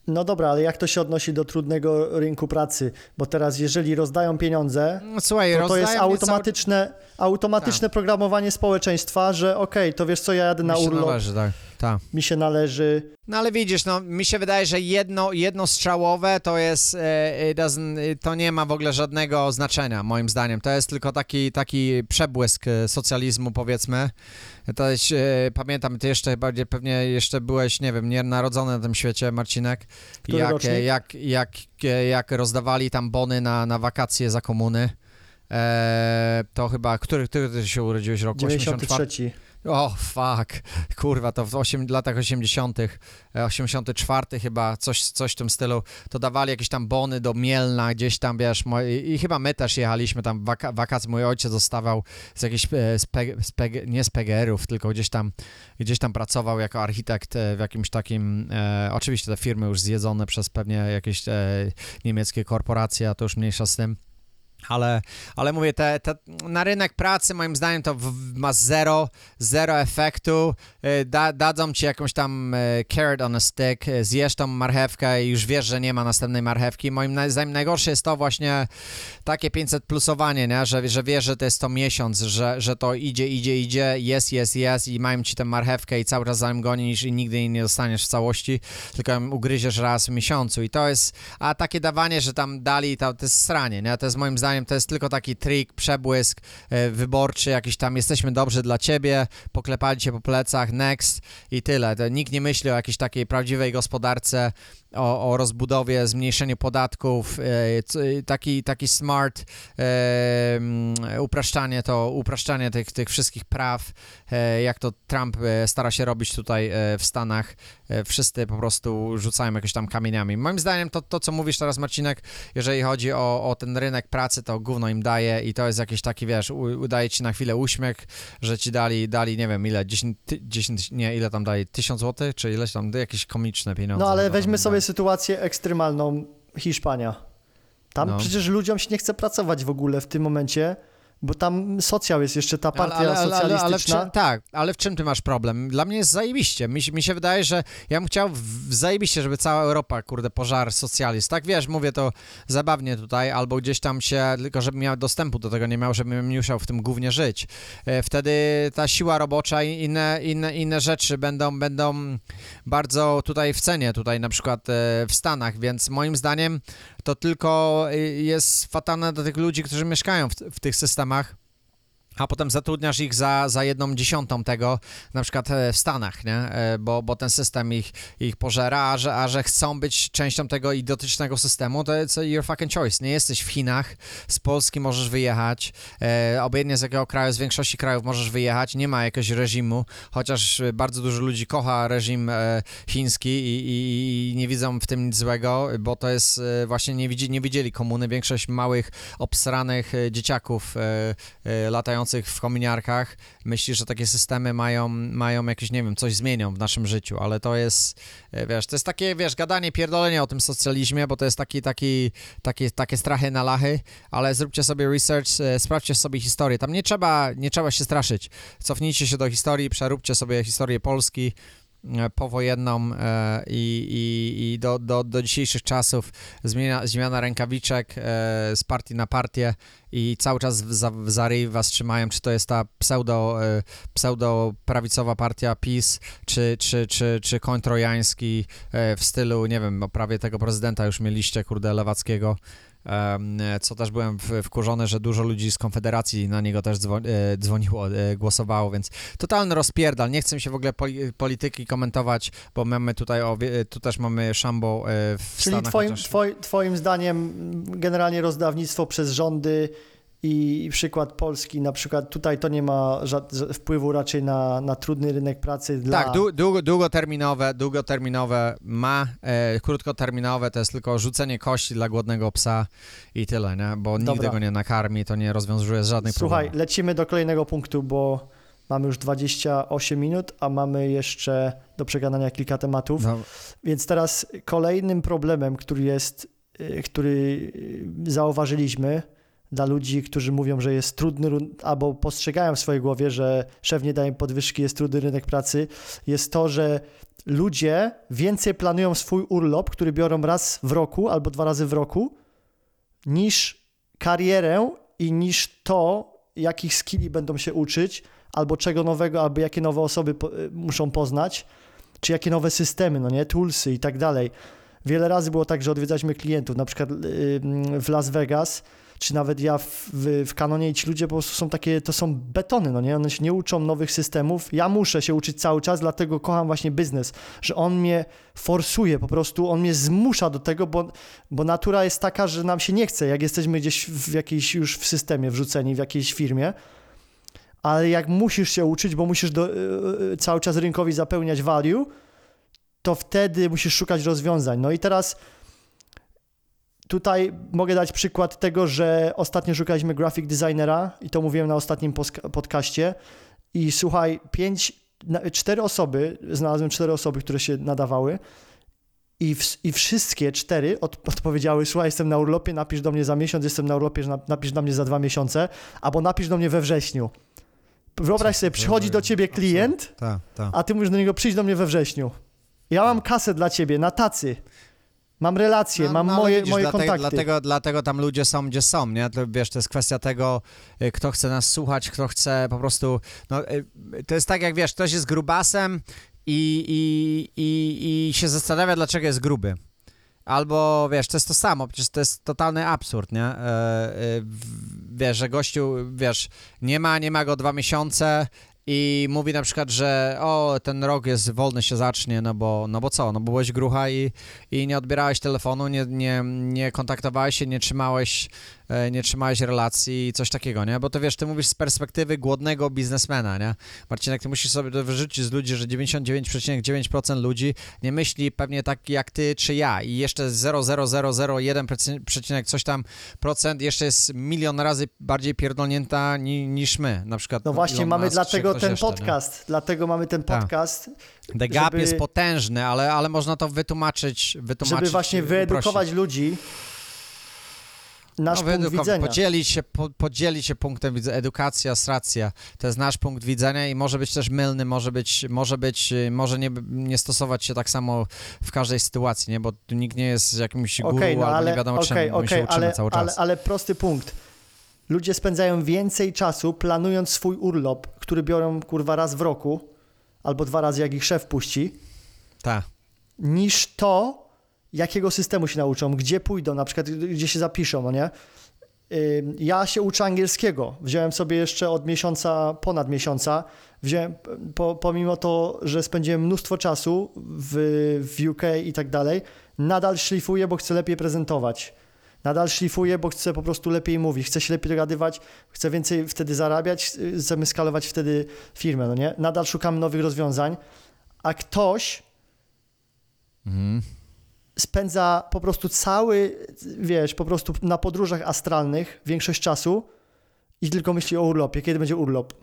No dobra, ale jak to się odnosi do trudnego rynku pracy? Bo teraz, jeżeli rozdają pieniądze, No, słuchaj, to, to jest automatyczne, automatyczne programowanie społeczeństwa, że okej, to wiesz co, ja jadę Cały... na urlop, należy, tak, tak. mi się należy. No ale widzisz, no mi się wydaje, że jedno, jedno strzałowe to jest, e, e, to nie ma w ogóle żadnego znaczenia moim zdaniem. To jest tylko taki, taki przebłysk e, socjalizmu powiedzmy. To jest, pamiętam, ty jeszcze bardziej pewnie jeszcze byłeś, nie wiem, nie narodzony na tym świecie, Marcinek. Który jak, rocznik? jak, jak, jak rozdawali tam bony na, na wakacje za komuny. E, to chyba, który, który ty się urodziłeś rok? 84? 93. O, fuck. Kurwa, to w 8, latach 80., e, 84 chyba, coś, coś w tym stylu, to dawali jakieś tam bony do Mielna, gdzieś tam, wiesz, moi, i chyba my też jechaliśmy tam, waka, wakacje mój ojciec dostawał z jakichś, e, z peg, z nie z PGR-ów, tylko gdzieś tam, gdzieś tam pracował jako architekt e, w jakimś takim, e, oczywiście te firmy już zjedzone przez pewnie jakieś e, niemieckie korporacje, a to już mniejsza z tym. Ale, ale mówię, te, te, na rynek pracy moim zdaniem to w, ma zero, zero efektu. Y, Da, dadzą ci jakąś tam e, carrot on a stick, e, zjesz tą marchewkę i już wiesz, że nie ma następnej marchewki. Moim zdaniem najgorsze jest to właśnie takie 500 plusowanie, nie? Że, że wiesz, że to jest to miesiąc, że, że to idzie, idzie, idzie, jest, jest, jest i mają ci tę marchewkę i cały czas za nim gonisz i nigdy jej nie dostaniesz w całości, tylko ją ugryziesz raz w miesiącu i to jest, a takie dawanie, że tam dali, to, to jest sranie, nie? To jest moim zdaniem, to jest tylko taki trik, przebłysk e, wyborczy, jakiś tam jesteśmy dobrzy dla ciebie, poklepali cię po plecach, next i tyle. To nikt nie myśli o jakiejś takiej prawdziwej gospodarce, o, o rozbudowie, zmniejszeniu podatków, e, taki, taki smart e, upraszczanie to, upraszczanie tych, tych wszystkich praw, e, jak to Trump stara się robić tutaj w Stanach. Wszyscy po prostu rzucają jakieś tam kamieniami. Moim zdaniem to, to co mówisz teraz Marcinek, jeżeli chodzi o, o ten rynek pracy, to gówno im daje i to jest jakiś taki, wiesz, udaje ci na chwilę uśmiech, że ci dali, dali nie wiem ile, 10, ty, 10 nie, ile tam dali, 1000 zł, czy ileś tam, jakieś komiczne pieniądze. No ale weźmy sobie. Sytuację ekstremalną Hiszpania. Tam No. przecież ludziom się nie chce pracować w ogóle w tym momencie, bo tam socjal jest jeszcze ta partia ale, ale, ale, ale socjalistyczna. czym, tak, ale w czym ty masz problem? Dla mnie jest zajebiście. Mi, się- mi się wydaje, że ja bym chciał w, w zajebiście, żeby cała Europa, kurde, pożar socjalist. Tak wiesz, mówię to zabawnie tutaj, albo gdzieś tam się, tylko żebym miał dostępu do tego nie miał, żebym nie musiał w tym głównie żyć. E, Wtedy ta siła robocza i inne, inne, inne rzeczy będą, będą bardzo tutaj w cenie, tutaj na przykład e, w Stanach, więc moim zdaniem to tylko y, jest fatalne dla tych ludzi, którzy mieszkają w, w tych systemach a potem zatrudniasz ich za, za jedną dziesiątą tego, na przykład e, w Stanach, nie? E, Bo, bo ten system ich, ich pożera, a że, a że chcą być częścią tego idiotycznego systemu, to jest your fucking choice. Nie jesteś w Chinach, z Polski możesz wyjechać, e, obojętnie z jakiego kraju, z większości krajów możesz wyjechać, nie ma jakiegoś reżimu, chociaż bardzo dużo ludzi kocha reżim e, chiński i, i, i nie widzą w tym nic złego, bo to jest e, właśnie, nie, widzi, nie widzieli komuny, większość małych, obsranych e, dzieciaków e, e, latających w kominiarkach myśli, że takie systemy mają, mają jakieś, nie wiem, coś zmienią w naszym życiu, ale to jest, e, wiesz, to jest takie, wiesz, gadanie, pierdolenie o tym socjalizmie, bo to jest taki, taki, taki, takie strachy na lachy, ale zróbcie sobie research, e, sprawdźcie sobie historię, tam nie trzeba, nie trzeba się straszyć, cofnijcie się do historii, przeróbcie sobie historię Polski, e, powojenną i, i, i do, do, do dzisiejszych czasów. Zmiana, zmiana rękawiczek z partii na partię i cały czas w, za, w zaryj was trzymają, czy to jest ta pseudo, e, pseudo prawicowa partia PiS, czy, czy, czy, czy koń trojański e, w stylu, nie wiem, no prawie tego prezydenta już mieliście, kurde, lewackiego, co też byłem wkurzony, że dużo ludzi z Konfederacji na niego też dzwo, e, dzwoniło, głosowało, więc totalny rozpierdal. Nie chcę się w ogóle poli, polityki komentować, bo mamy tutaj, tu też mamy Szambo w Czyli Stanach. twoim, chociaż- twoi, twoim zdaniem generalnie rozdawnictwo przez rządy i przykład Polski, na przykład tutaj to nie ma wpływu raczej na, na trudny rynek pracy dla... Tak, dłu- długo, długoterminowe, długoterminowe ma, e, krótkoterminowe to jest tylko rzucenie kości dla głodnego psa i tyle, nie? Bo nigdy Dobra. go nie nakarmi, to nie rozwiązuje żadnych Słuchaj, problemów. lecimy do kolejnego punktu, bo mamy już 28 minut, a mamy jeszcze do przegadania kilka tematów. No, Więc teraz kolejnym problemem, który jest, y, który y, zauważyliśmy dla ludzi, którzy mówią, że jest trudny albo postrzegają w swojej głowie, że szef nie daje im podwyżki, jest trudny rynek pracy, jest to, że ludzie więcej planują swój urlop, który biorą raz w roku albo dwa razy w roku, niż karierę i niż to, jakich skilli będą się uczyć, albo czego nowego, albo jakie nowe osoby po, y, muszą poznać, czy jakie nowe systemy, no nie, toolsy i tak dalej. Wiele razy było tak, że odwiedzaliśmy klientów, na przykład y, w Las Vegas, czy nawet ja w, w, kanonie i ci ludzie po prostu są takie, to są betony, no nie, one się nie uczą nowych systemów, ja muszę się uczyć cały czas, dlatego kocham właśnie biznes, że on mnie forsuje po prostu, on mnie zmusza do tego, bo, bo natura jest taka, że nam się nie chce, jak jesteśmy gdzieś w jakiejś już w systemie wrzuceni, w jakiejś firmie, ale jak musisz się uczyć, bo musisz do, y, cały czas rynkowi zapełniać value, to wtedy musisz szukać rozwiązań. No i teraz tutaj mogę dać przykład tego, że ostatnio szukaliśmy graphic designera i to mówiłem na ostatnim podcaście i słuchaj, pięć, cztery osoby, znalazłem cztery osoby, które się nadawały I, w, I wszystkie cztery od, odpowiedziały, słuchaj, jestem na urlopie, napisz do mnie za miesiąc, jestem na urlopie, napisz do mnie za dwa miesiące, albo napisz do mnie we wrześniu. Wyobraź sobie, przychodzi do ciebie klient, Tak, tak. a ty mówisz do niego, przyjdź do mnie we wrześniu. Ja mam kasę dla ciebie, na tacy. Mam relacje, No, mam no, ale moje, widzisz, moje dlatego, kontakty. Dlatego, dlatego tam ludzie są, gdzie są, nie? To, wiesz, to jest kwestia tego, y, kto chce nas słuchać, kto chce po prostu... No, y, to jest tak, jak wiesz, ktoś jest grubasem i, i, i, i się zastanawia, dlaczego jest gruby. Albo, wiesz, to jest to samo, przecież to jest totalny absurd, nie? E, e, w- wiesz, że gościu, wiesz, nie ma, nie ma go dwa miesiące i mówi na przykład, że o, ten rok jest wolny się zacznie, no bo, no bo co, no bo byłeś grucha i, i nie odbierałeś telefonu, nie, nie, nie kontaktowałeś się, nie trzymałeś, nie trzymałeś relacji i coś takiego, nie? Bo to wiesz, ty mówisz z perspektywy głodnego biznesmena, nie? Marcinek, ty musisz sobie to wyrzucić z ludzi, że 99,9% ludzi nie myśli pewnie tak jak ty czy ja i jeszcze 0,0001% coś tam procent jeszcze jest milion razy bardziej pierdolnięta ni, niż my, na przykład No właśnie, Elon mamy Musk, dlatego ten jeszcze, nie? podcast. Dlatego mamy ten Tak. podcast, The gap żeby- jest potężny, ale, ale można to wytłumaczyć, wytłumaczyć żeby właśnie uprościć. wyedukować ludzi. Nasz no, punkt widzenia. Podzielić się, po, się punktem widzenia. Edukacja, stracja, to jest nasz punkt widzenia i może być też mylny, może być, może być, y, może nie, nie stosować się tak samo w każdej sytuacji, nie? Bo nikt nie jest jakimś guru Okej, no albo ale, nie wiadomo okej, czemu, okej, się ale, cały czas. ale, ale prosty punkt. Ludzie spędzają więcej czasu planując swój urlop, który biorą kurwa raz w roku, albo dwa razy jak ich szef puści, Tak. niż to, jakiego systemu się nauczą, gdzie pójdą, na przykład gdzie się zapiszą, no nie? Ja się uczę angielskiego. Wziąłem sobie jeszcze od miesiąca, ponad miesiąca. Wziąłem, po, pomimo to, że spędziłem mnóstwo czasu w, w UK i tak dalej, nadal szlifuję, bo chcę lepiej prezentować. Nadal szlifuję, bo chcę po prostu lepiej mówić, chcę się lepiej dogadywać, chcę więcej wtedy zarabiać, y, chcemy skalować wtedy firmę, no nie? Nadal szukam nowych rozwiązań, a ktoś Mhm. Spędza po prostu cały, wiesz, po prostu na podróżach astralnych większość czasu i tylko myśli o urlopie, kiedy będzie urlop.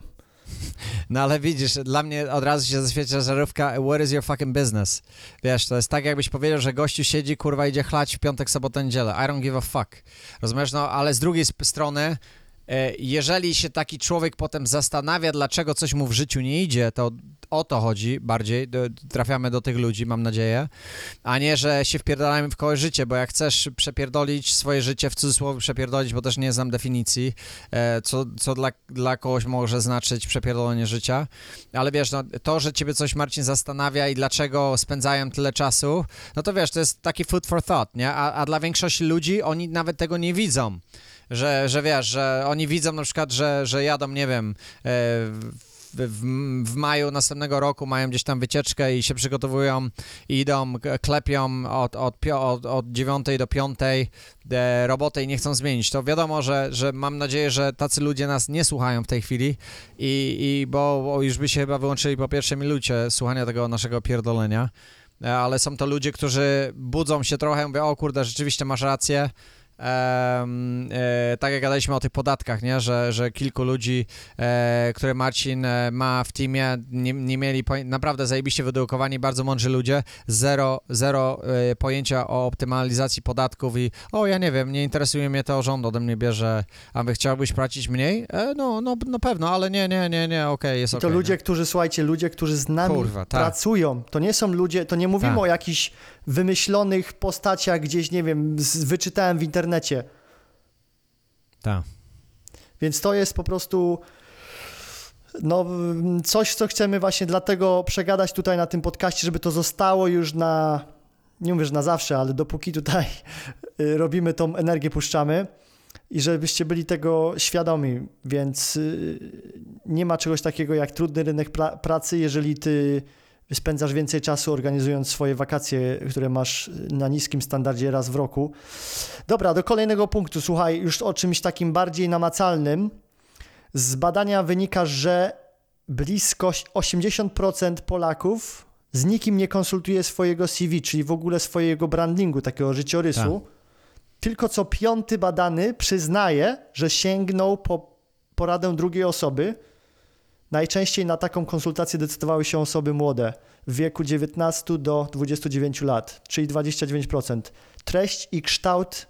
No ale widzisz, dla mnie od razu się zaświecia żarówka What is your fucking business? Wiesz, to jest tak jakbyś powiedział, że gościu siedzi, kurwa, idzie chlać w piątek, sobotę, niedzielę. I don't give a fuck. Rozumiesz? No, ale z drugiej strony, e, jeżeli się taki człowiek potem zastanawia, dlaczego coś mu w życiu nie idzie, to o to chodzi bardziej, trafiamy do tych ludzi, mam nadzieję, a nie, że się wpierdalamy w koło życie, bo jak chcesz przepierdolić swoje życie, w cudzysłowie przepierdolić, bo też nie znam definicji, e, co, co dla, dla kogoś może znaczyć przepierdolenie życia, ale wiesz, no, to, że ciebie coś, Marcin, zastanawia i dlaczego spędzają tyle czasu, no to wiesz, to jest taki food for thought, nie? A, a dla większości ludzi oni nawet tego nie widzą. Że, że wiesz, że oni widzą na przykład, że, że jadą, nie wiem, e, w, w, w maju następnego roku mają gdzieś tam wycieczkę i się przygotowują i idą, klepią od, od, od, od 9 do 5 e, robotę i nie chcą zmienić. To wiadomo, że, że mam nadzieję, że tacy ludzie nas nie słuchają w tej chwili i, i bo, bo już by się chyba wyłączyli po pierwszej minucie słuchania tego naszego pierdolenia. E, Ale są to ludzie, którzy budzą się trochę, mówią, o kurde, rzeczywiście masz rację. Em, e, tak jak gadaliśmy o tych podatkach, nie? Że, że kilku ludzi, e, które Marcin e, ma w teamie, nie, nie mieli naprawdę zajebiście wyedukowani, bardzo mądrzy ludzie, zero, zero e, pojęcia o optymalizacji podatków i o, ja nie wiem, nie interesuje mnie to, rząd ode mnie bierze, a wy chciałbyś płacić mniej? E, no, no, no pewno, ale nie, nie, nie, nie, okej, jest I okej. to ludzie, nie? którzy, słuchajcie, ludzie, którzy z nami Kurwa, tak. pracują. To nie są ludzie, to nie mówimy Tak. o jakichś wymyślonych postaciach gdzieś, nie wiem, wyczytałem w internecie. Tak. Więc to jest po prostu no, coś, co chcemy właśnie dlatego przegadać tutaj na tym podcaście, żeby to zostało już na, nie mówię, że na zawsze, ale dopóki tutaj y, robimy tą energię, puszczamy i żebyście byli tego świadomi, więc y, nie ma czegoś takiego jak trudny rynek pra- pracy, jeżeli ty spędzasz więcej czasu organizując swoje wakacje, które masz na niskim standardzie raz w roku. Dobra, do kolejnego punktu. Słuchaj, już o czymś takim bardziej namacalnym. Z badania wynika, że blisko 80% Polaków z nikim nie konsultuje swojego CV, czyli w ogóle swojego brandingu, takiego życiorysu. Tylko co piąty badany przyznaje, że sięgnął po poradę drugiej osoby Najczęściej na taką konsultację decydowały się osoby młode w wieku 19 do 29 lat, czyli 29%. Treść i kształt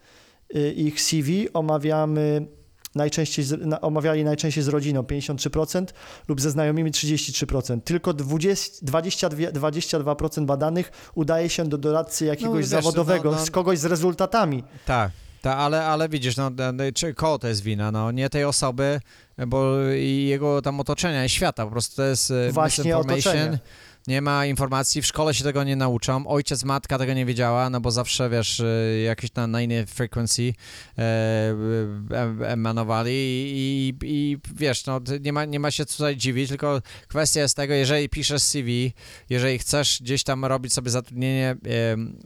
y, ich CV omawiamy najczęściej, omawiali najczęściej z rodziną 53% lub ze znajomymi 33%. Tylko 20, 22, 22% badanych udaje się do doradcy jakiegoś wiesz, zawodowego, no, no. z kogoś z rezultatami. Tak, tak, ale, ale widzisz, no, czy koło to jest wina, no, nie tej osoby, bo i jego tam otoczenia i świata, po prostu to jest e, Właśnie misinformation. otoczenie. Nie ma informacji, w szkole się tego nie nauczą, ojciec, matka tego nie wiedziała, no bo zawsze, wiesz, e, jakieś na, na innej frequency e, e, emanowali i, i, i wiesz, no nie ma, nie ma się tutaj dziwić, tylko kwestia jest tego, jeżeli piszesz CV, jeżeli chcesz gdzieś tam robić sobie zatrudnienie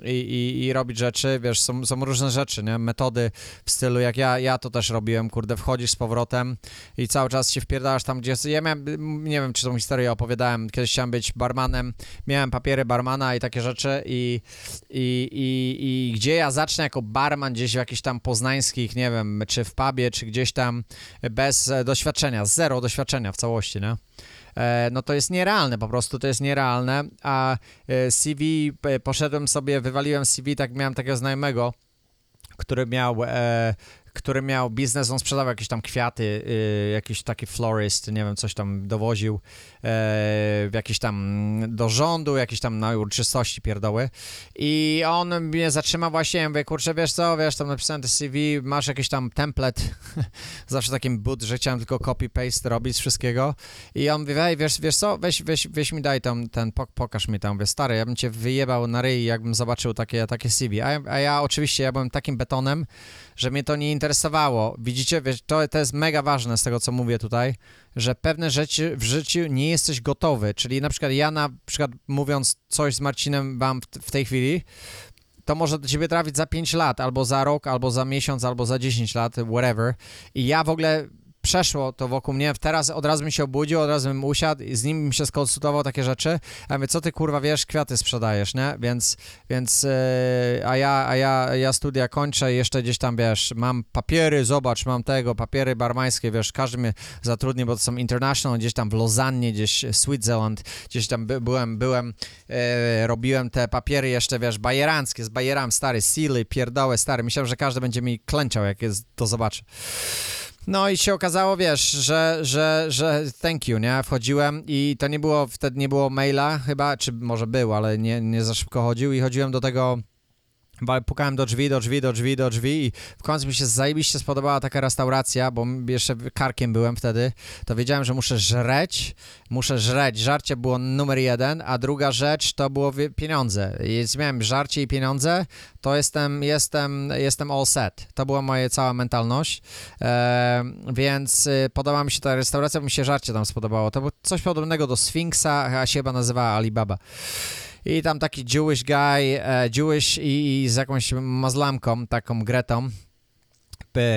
i, i, i robić rzeczy, wiesz, są, są różne rzeczy, nie? Metody w stylu, jak ja, ja to też robiłem, kurde, wchodzisz z powrotem i cały czas się wpierdałasz tam, gdzie... Ja miałem, nie wiem, czy tą historię opowiadałem, kiedyś chciałem być barmanem, miałem papiery barmana i takie rzeczy i, i, i, i gdzie ja zacznę jako barman gdzieś w jakichś tam poznańskich, nie wiem, czy w pubie, czy gdzieś tam bez e, doświadczenia, zero doświadczenia w całości, nie? E, no to jest nierealne, po prostu to jest nierealne, a e, CV, poszedłem sobie, wywaliłem CV, tak miałem takiego znajomego, który miał, który miał biznes, on sprzedawał jakieś tam kwiaty, e, jakiś taki florist, nie wiem, coś tam dowoził e, w jakiś tam do rządu, jakieś tam na uroczystości pierdoły. I on mnie zatrzymał właśnie, mówię, kurczę, wiesz co, wiesz, tam napisałem te CV, masz jakiś tam template, [LAUGHS] zawsze takim but, że chciałem tylko copy-paste robić z wszystkiego. I on mówi, hej, wiesz, wiesz co, weź, weź, weź mi daj tam, ten, pok- pokaż mi tam, mówię, stary, ja bym cię wyjebał na ryj, jakbym zobaczył takie, takie CV, a, a ja oczywiście, ja byłem takim betonem, że mnie to nie interesowało. Widzicie, wiesz, to, to jest mega ważne z tego, co mówię tutaj, że pewne rzeczy w życiu nie jesteś gotowy, czyli na przykład ja na przykład mówiąc coś z Marcinem wam w, tej chwili, to może do ciebie trafić za 5 lat, albo za rok, albo za miesiąc, albo za 10 lat, whatever. I ja w ogóle przeszło to wokół mnie, teraz od razu bym się obudził, od razu bym usiadł i z nim bym się skonsultował takie rzeczy, a ja mówię, co ty kurwa wiesz, kwiaty sprzedajesz, nie? Więc, więc e, a ja, a ja, ja studia kończę i jeszcze gdzieś tam, wiesz, mam papiery, zobacz, mam tego, papiery barmańskie, wiesz, każdy mnie zatrudni, bo to są international, gdzieś tam w Lozannie, gdzieś Switzerland, gdzieś tam by, byłem, byłem, e, robiłem te papiery jeszcze, wiesz, bajeranckie, z bajerami, stary, sealy, pierdoły, stary, myślałem, że każdy będzie mi klęczał, jak jest, to zobaczy. No i się okazało, wiesz, że, że, że thank you, nie? Wchodziłem i to nie było, wtedy nie było maila chyba, czy może był, ale nie, nie za szybko chodził i chodziłem do tego, pukałem do drzwi, do drzwi, do drzwi, do drzwi i w końcu mi się zajebiście spodobała taka restauracja, bo jeszcze karkiem byłem wtedy, to wiedziałem, że muszę żreć, muszę żreć, żarcie było numer jeden, a druga rzecz to było pieniądze. Jeśli miałem żarcie i pieniądze, to jestem, jestem, jestem all set. To była moja cała mentalność, e, więc y, podoba mi się ta restauracja, bo mi się żarcie tam spodobało. To było coś podobnego do Sfinksa, a się chyba nazywała Alibaba. I tam taki Jewish guy, e, Jewish i, i z jakąś mazlamką, taką Gretą,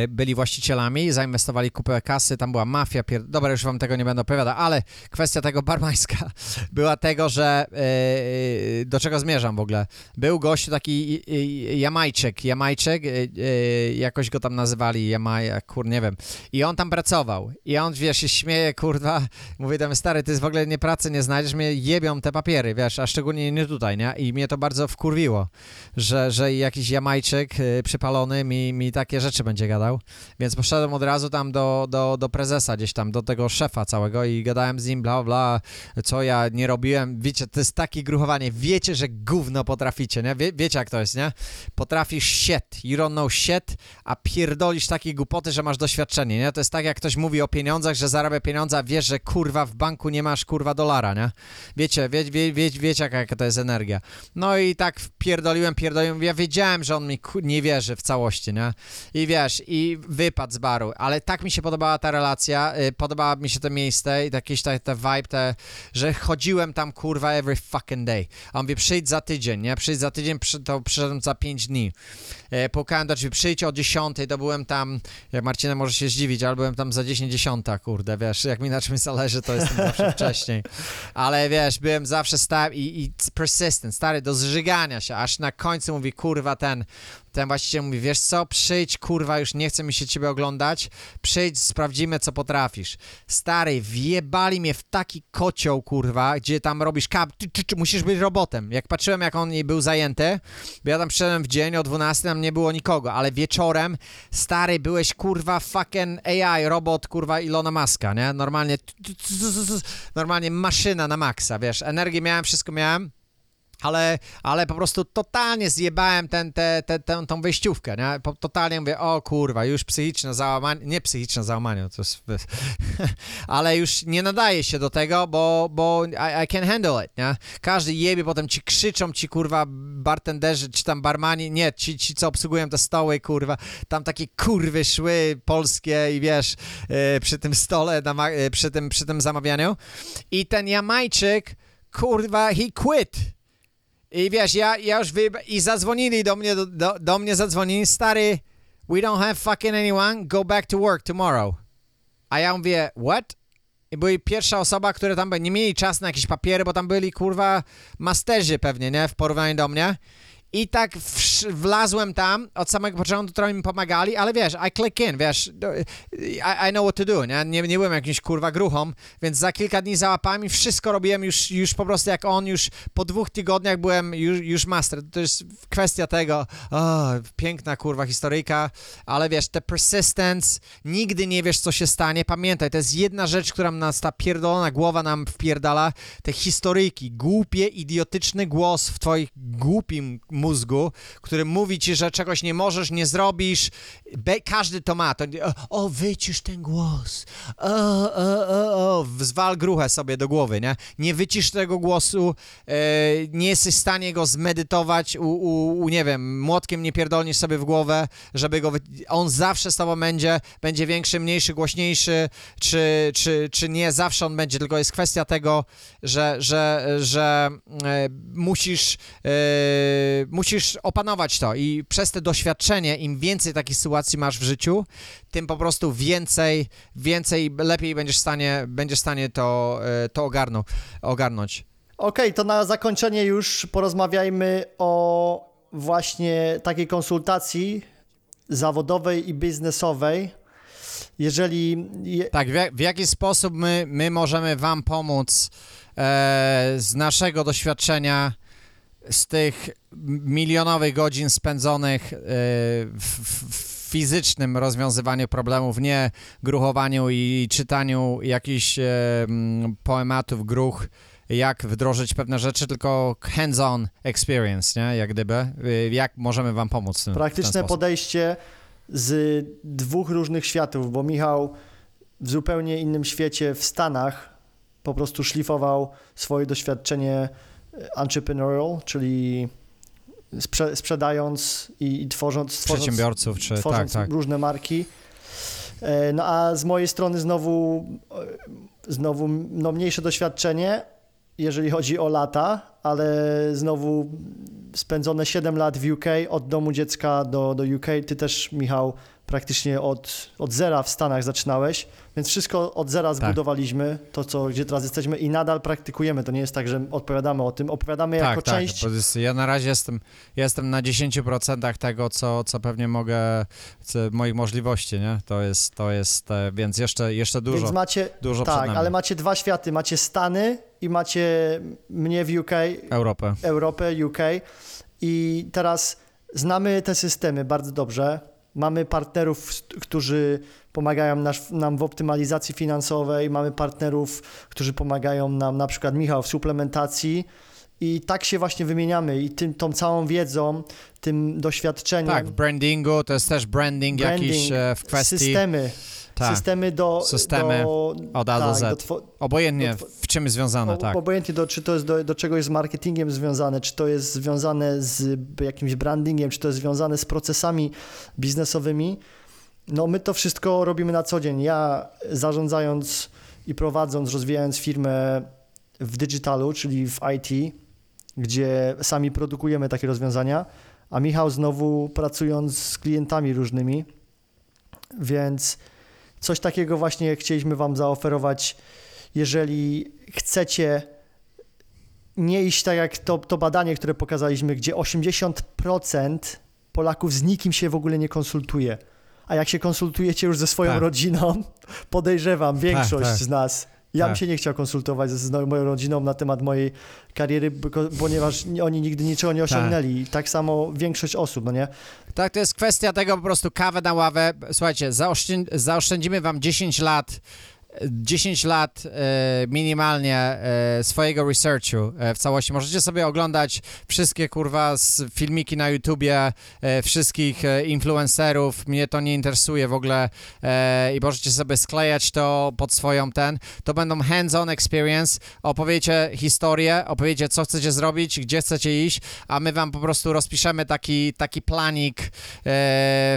byli właścicielami, zainwestowali kupę kasy, tam była mafia, pier... dobra, już wam tego nie będę opowiadał, ale kwestia tego [LAUGHS] barmańska była tego, że e, do czego zmierzam w ogóle. Był gościu taki e, e, Jamajczyk, Jamajczyk, e, e, jakoś go tam nazywali, Jamaj, kur, nie wiem. I on tam pracował. I on, wiesz, się śmieje, kurwa, mówi tam, stary, ty w ogóle nie pracy nie znajdziesz, mnie jebią te papiery, wiesz, a szczególnie nie tutaj, nie? I mnie to bardzo wkurwiło, że, że jakiś Jamajczyk przypalony mi, mi takie rzeczy będzie gadał, więc poszedłem od razu tam do, do, do prezesa gdzieś tam, do tego szefa całego i gadałem z nim, bla, bla, co ja nie robiłem, wiecie, to jest takie gruchowanie, wiecie, że gówno potraficie, nie? Wie, wiecie jak to jest, nie? Potrafisz shit, you don't know shit, a pierdolisz takie głupoty, że masz doświadczenie, nie? To jest tak, jak ktoś mówi o pieniądzach, że zarabia pieniądze, a wiesz, że kurwa w banku nie masz kurwa dolara, nie? Wiecie, wie, wie, wie, wiecie jaka, to jest energia. No i tak pierdoliłem, pierdoliłem, ja wiedziałem, że on mi nie wierzy w całości, nie? I wiesz, i wypadł z baru, ale tak mi się podobała ta relacja, y, podobała mi się to miejsce i jakieś te, te vibe, te, że chodziłem tam kurwa every fucking day. A on mówi, przyjdź za tydzień, nie? Przyjdź za tydzień, przy, to przyszedłem za pięć dni. E, pukałem do drzwi, przyjdź o 10, to byłem tam, jak Marcina może się zdziwić, ale byłem tam za 10 dziesiąta, kurde, wiesz, jak mi na czymś zależy, to jestem zawsze [LAUGHS] wcześniej. Ale wiesz, byłem zawsze stary i, i persistent, stary, do zżygania się, aż na końcu mówi, kurwa, ten, ten właściciel mówi, wiesz co, przyjdź, kurwa, już nie chce mi się ciebie oglądać, przyjdź, sprawdzimy, co potrafisz. Stary, wjebali mnie w taki kocioł, kurwa, gdzie tam robisz kap, musisz być robotem. Jak patrzyłem, jak on był zajęty, bo ja tam przyszedłem w dzień o 12, tam nie było nikogo, ale wieczorem, stary, byłeś, kurwa, fucking AI, robot, kurwa, Ilona Maska, nie? Normalnie, normalnie maszyna na maksa, wiesz, energię miałem, wszystko miałem, ale, ale po prostu totalnie zjebałem ten, te, te, tę, tą wejściówkę, nie? Po, totalnie mówię, o kurwa, już psychiczne załamanie, nie psychiczne załamanie, to jest, [LAUGHS] ale już nie nadaje się do tego, bo, bo I, I can handle it, nie? Każdy jebie, potem ci krzyczą ci, kurwa, bartenderzy, czy tam barmani, nie, ci, ci co obsługują te stoły, kurwa, tam takie kurwy szły polskie i wiesz, yy, przy tym stole, na, yy, przy, tym, przy tym zamawianiu i ten Jamajczyk, kurwa, he quit. I wiesz, ja, ja już wy... I zadzwonili do mnie, do, do, do mnie zadzwonili, stary, we don't have fucking anyone, go back to work tomorrow. A ja mówię, what? I była pierwsza osoba, która tam nie mieli czas na jakieś papiery, bo tam byli, kurwa, masterzy pewnie, nie? W porównaniu do mnie. I tak wlazłem tam, od samego początku trochę mi pomagali, ale wiesz, I click in, wiesz, I, I know what to do, nie? nie? Nie byłem jakimś kurwa gruchą, więc za kilka dni załapałem i wszystko robiłem już, już po prostu jak on, już po dwóch tygodniach byłem już, już master. To jest kwestia tego, o, piękna kurwa historyjka, ale wiesz, te persistence, nigdy nie wiesz co się stanie, pamiętaj, to jest jedna rzecz, która nas, ta pierdolona głowa nam wpierdala, te historyjki, głupie, idiotyczny głos w twoim głupim mózgu, który mówi ci, że czegoś nie możesz, nie zrobisz, Be, każdy to ma, to, o, o, wycisz ten głos, o, o, o, o, zwal gruchę sobie do głowy, nie? Nie wycisz tego głosu, e, nie jesteś w stanie go zmedytować, u, u, u, nie wiem, młotkiem nie pierdolnisz sobie w głowę, żeby go, on zawsze z tobą będzie, będzie większy, mniejszy, głośniejszy, czy, czy, czy nie, zawsze on będzie, tylko jest kwestia tego, że, że, że e, musisz, e, musisz opanować to i przez te doświadczenie, im więcej takich sytuacji masz w życiu, tym po prostu więcej, więcej, lepiej będziesz w stanie, będziesz w stanie to, e, to ogarnąć. Okej, to na zakończenie już porozmawiajmy o właśnie takiej konsultacji zawodowej i biznesowej. Jeżeli je, Tak, w jaki sposób my, my możemy Wam pomóc e, z naszego doświadczenia, z tych milionowych godzin spędzonych e, w, w, fizycznym rozwiązywaniu problemów, nie gruchowaniu i czytaniu jakichś mm, poematów, gruch, jak wdrożyć pewne rzeczy, tylko hands-on experience, nie? Jak gdyby. E, Jak możemy Wam pomóc w tym, praktyczne podejście z dwóch różnych światów, bo Michał w zupełnie innym świecie w Stanach po prostu szlifował swoje doświadczenie entrepreneurial, czyli sprze- sprzedając i, i tworząc, tworząc Przedsiębiorców, czy tak, tworząc tak. różne marki. E, No a z mojej strony znowu, e, znowu no, mniejsze doświadczenie, jeżeli chodzi o lata, ale znowu spędzone 7 lat w UK, od domu dziecka do, do UK. Ty też, Michał, praktycznie od, od zera w Stanach zaczynałeś, więc wszystko od zera Tak. zbudowaliśmy, to co, gdzie teraz jesteśmy i nadal praktykujemy. To nie jest tak, że opowiadamy o tym, opowiadamy jako tak, część bo jest, ja na razie jestem, jestem na 10% tego, co, co pewnie mogę, co, moich możliwości, nie? To jest, to jest, e, więc jeszcze, jeszcze dużo, Więc macie, dużo tak, ale macie dwa światy. Macie Stany i macie mnie w UK, Europę. Europę, UK. I teraz znamy te systemy bardzo dobrze. Mamy partnerów, którzy pomagają nam w optymalizacji finansowej, mamy partnerów, którzy pomagają nam, na przykład Michał, w suplementacji. I tak się właśnie wymieniamy i tym, tą całą wiedzą, tym doświadczeniem, Tak, w brandingu to jest też branding, branding, jakiś e, w kwestii, systemy, tak, systemy do... Systemy do, od A do tak, Z. do obojętnie do- w czym związane, O- tak. Obojętnie do, czy to jest do, do czegoś z marketingiem związane, czy to jest związane z jakimś brandingiem, czy to jest związane z procesami biznesowymi. No my to wszystko robimy na co dzień. Ja zarządzając i prowadząc, rozwijając firmę w digitalu, czyli w IT, gdzie sami produkujemy takie rozwiązania, a Michał znowu pracując z klientami różnymi, więc coś takiego właśnie chcieliśmy Wam zaoferować jeżeli chcecie nie iść tak jak to, to badanie, które pokazaliśmy, gdzie 80% Polaków z nikim się w ogóle nie konsultuje. A jak się konsultujecie już ze swoją Tak. rodziną, [LAUGHS] podejrzewam, większość tak. z nas. Ja bym Tak. się nie chciał konsultować z, z moją rodziną na temat mojej kariery, ponieważ oni nigdy niczego nie osiągnęli. Tak samo większość osób, no nie? Tak, to jest kwestia tego po prostu kawę na ławę. Słuchajcie, zaoszczę, zaoszczędzimy wam 10 lat, 10 lat e, minimalnie e, swojego researchu e, w całości. Możecie sobie oglądać wszystkie kurwa filmiki na YouTubie, wszystkich influencerów. Mnie to nie interesuje w ogóle i możecie sobie sklejać to pod swoją ten. To będą hands-on experience. Opowiecie historię, opowiecie co chcecie zrobić, gdzie chcecie iść, a my wam po prostu rozpiszemy taki, taki planik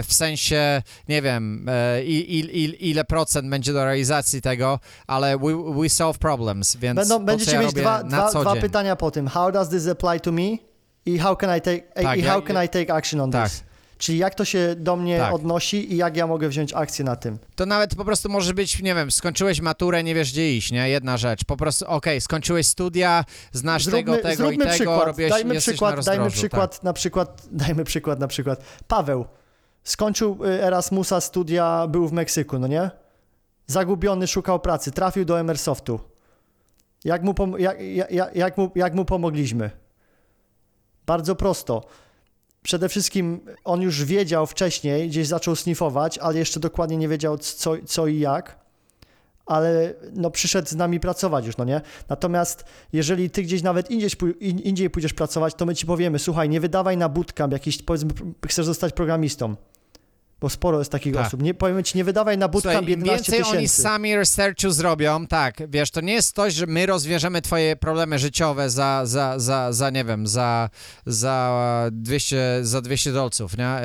w sensie, nie wiem, e, i, i, i, ile procent będzie do realizacji tego, ale we, we solve problems, więc Będą, to, będziecie ja mieć dwa, dwa, dwa pytania po tym. How does this apply to me? I how can I take, Tak, i ja- how can I take action on tak. this? Czyli jak to się do mnie Tak. odnosi i jak ja mogę wziąć akcję na tym. To nawet po prostu może być, nie wiem, skończyłeś maturę, nie wiesz gdzie iść, nie? Jedna rzecz. Po prostu, okej, skończyłeś studia, znasz tego, tego i zróbmy tego, przykład, robiłeś, dajmy przykład, na dajmy rozdrożu, przykład, na przykład, [LAUGHS] dajmy przykład na przykład. Paweł skończył y, Erasmusa, studia, był w Meksyku, no nie? Zagubiony, szukał pracy, trafił do Emersoftu. Jak mu, jak, jak, jak, mu, jak mu pomogliśmy? Bardzo prosto. Przede wszystkim on już wiedział wcześniej, gdzieś zaczął sniffować, ale jeszcze dokładnie nie wiedział co, co i jak. Ale no przyszedł z nami pracować już, no nie? Natomiast jeżeli ty gdzieś nawet indziej, indziej pójdziesz pracować, to my ci powiemy, słuchaj, nie wydawaj na bootcamp jakiś, powiedzmy, chcesz zostać programistą. Bo sporo jest takich Tak. osób. Nie, powiemy ci, nie wydawaj na bootcamp Słuchaj, im 11 więcej oni tysięcy. sami researchu zrobią, tak, wiesz, to nie jest to, że my rozwiążemy twoje problemy życiowe za, za, za, za nie wiem, za, za 200, za 200 dolców, nie?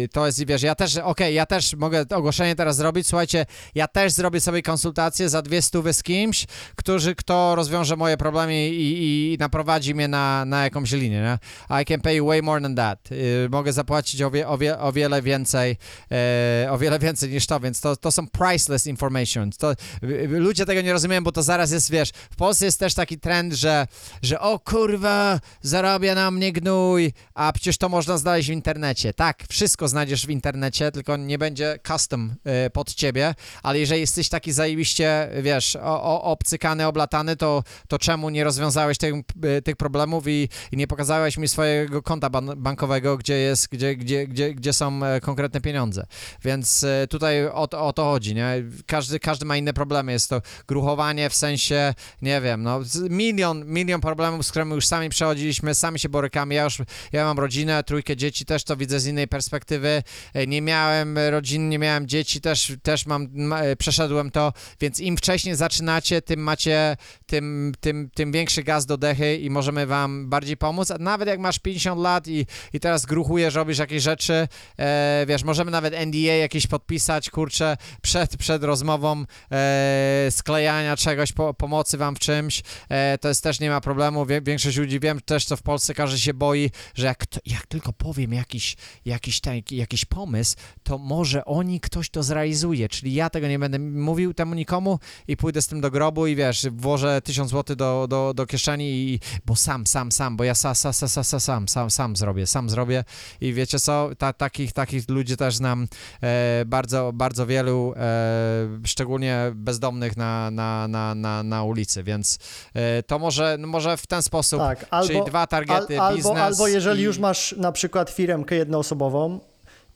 Yy, to jest, wiesz, ja też, okej, ja też mogę ogłoszenie teraz zrobić, słuchajcie, ja też zrobię sobie konsultację za dwie stówy z kimś, którzy, kto rozwiąże moje problemy i, i naprowadzi mnie na, na jakąś linię, nie? I can pay way more than that. Yy, mogę zapłacić o, wie, o, wie, o wiele więcej, e, o wiele więcej niż to, więc to, to są priceless information. To, y, y, ludzie tego nie rozumieją, bo to zaraz jest, wiesz, w Polsce jest też taki trend, że, że o kurwa, zarabia na mnie gnój, a przecież to można znaleźć w internecie. Tak, wszystko znajdziesz w internecie, tylko nie będzie custom e, pod ciebie, ale jeżeli jesteś taki zajebiście, wiesz, o, o, obcykany, oblatany, to, to czemu nie rozwiązałeś tych, e, tych problemów i, i nie pokazałeś mi swojego konta ban bankowego, gdzie jest, gdzie, gdzie, gdzie, gdzie są e, konkretne pieniądze. Więc e, tutaj o, to- o to chodzi, nie? Każdy, każdy ma inne problemy. Jest to gruchowanie w sensie, nie wiem, no milion, milion problemów, z którymi już sami przechodziliśmy, sami się borykamy. Ja już, ja mam rodzinę, trójkę dzieci, też to widzę z innej perspektywy. E, Nie miałem rodziny, nie miałem dzieci, też, też mam, ma- e, przeszedłem to, więc im wcześniej zaczynacie, tym macie, tym, tym, tym większy gaz do dechy i możemy wam bardziej pomóc. A nawet jak masz 50 lat i, i teraz gruchujesz, robisz jakieś rzeczy, e, wiesz, możemy nawet NDA jakieś podpisać, kurczę, przed, przed rozmową e, sklejania czegoś, po, pomocy wam w czymś, e, to jest też nie ma problemu, Wie, większość ludzi, wiem też, co w Polsce każdy się boi, że jak, to, jak tylko powiem jakiś, jakiś, taki, jakiś pomysł, to może oni, ktoś to zrealizuje, czyli ja tego nie będę mówił temu nikomu i pójdę z tym do grobu i wiesz, włożę tysiąc złotych do, do, do kieszeni i, bo sam, sam, sam, bo ja sa, sa, sa, sa, sam, sam, sam zrobię, sam zrobię. I wiecie co, ta, takich, takich ludzi też znam e, bardzo, bardzo wielu, e, szczególnie bezdomnych na, na, na, na, na ulicy, więc e, to może, no może w ten sposób, Tak, czyli albo, dwa targety, al, biznes albo, albo jeżeli i, już masz na przykład firmkę jednoosobową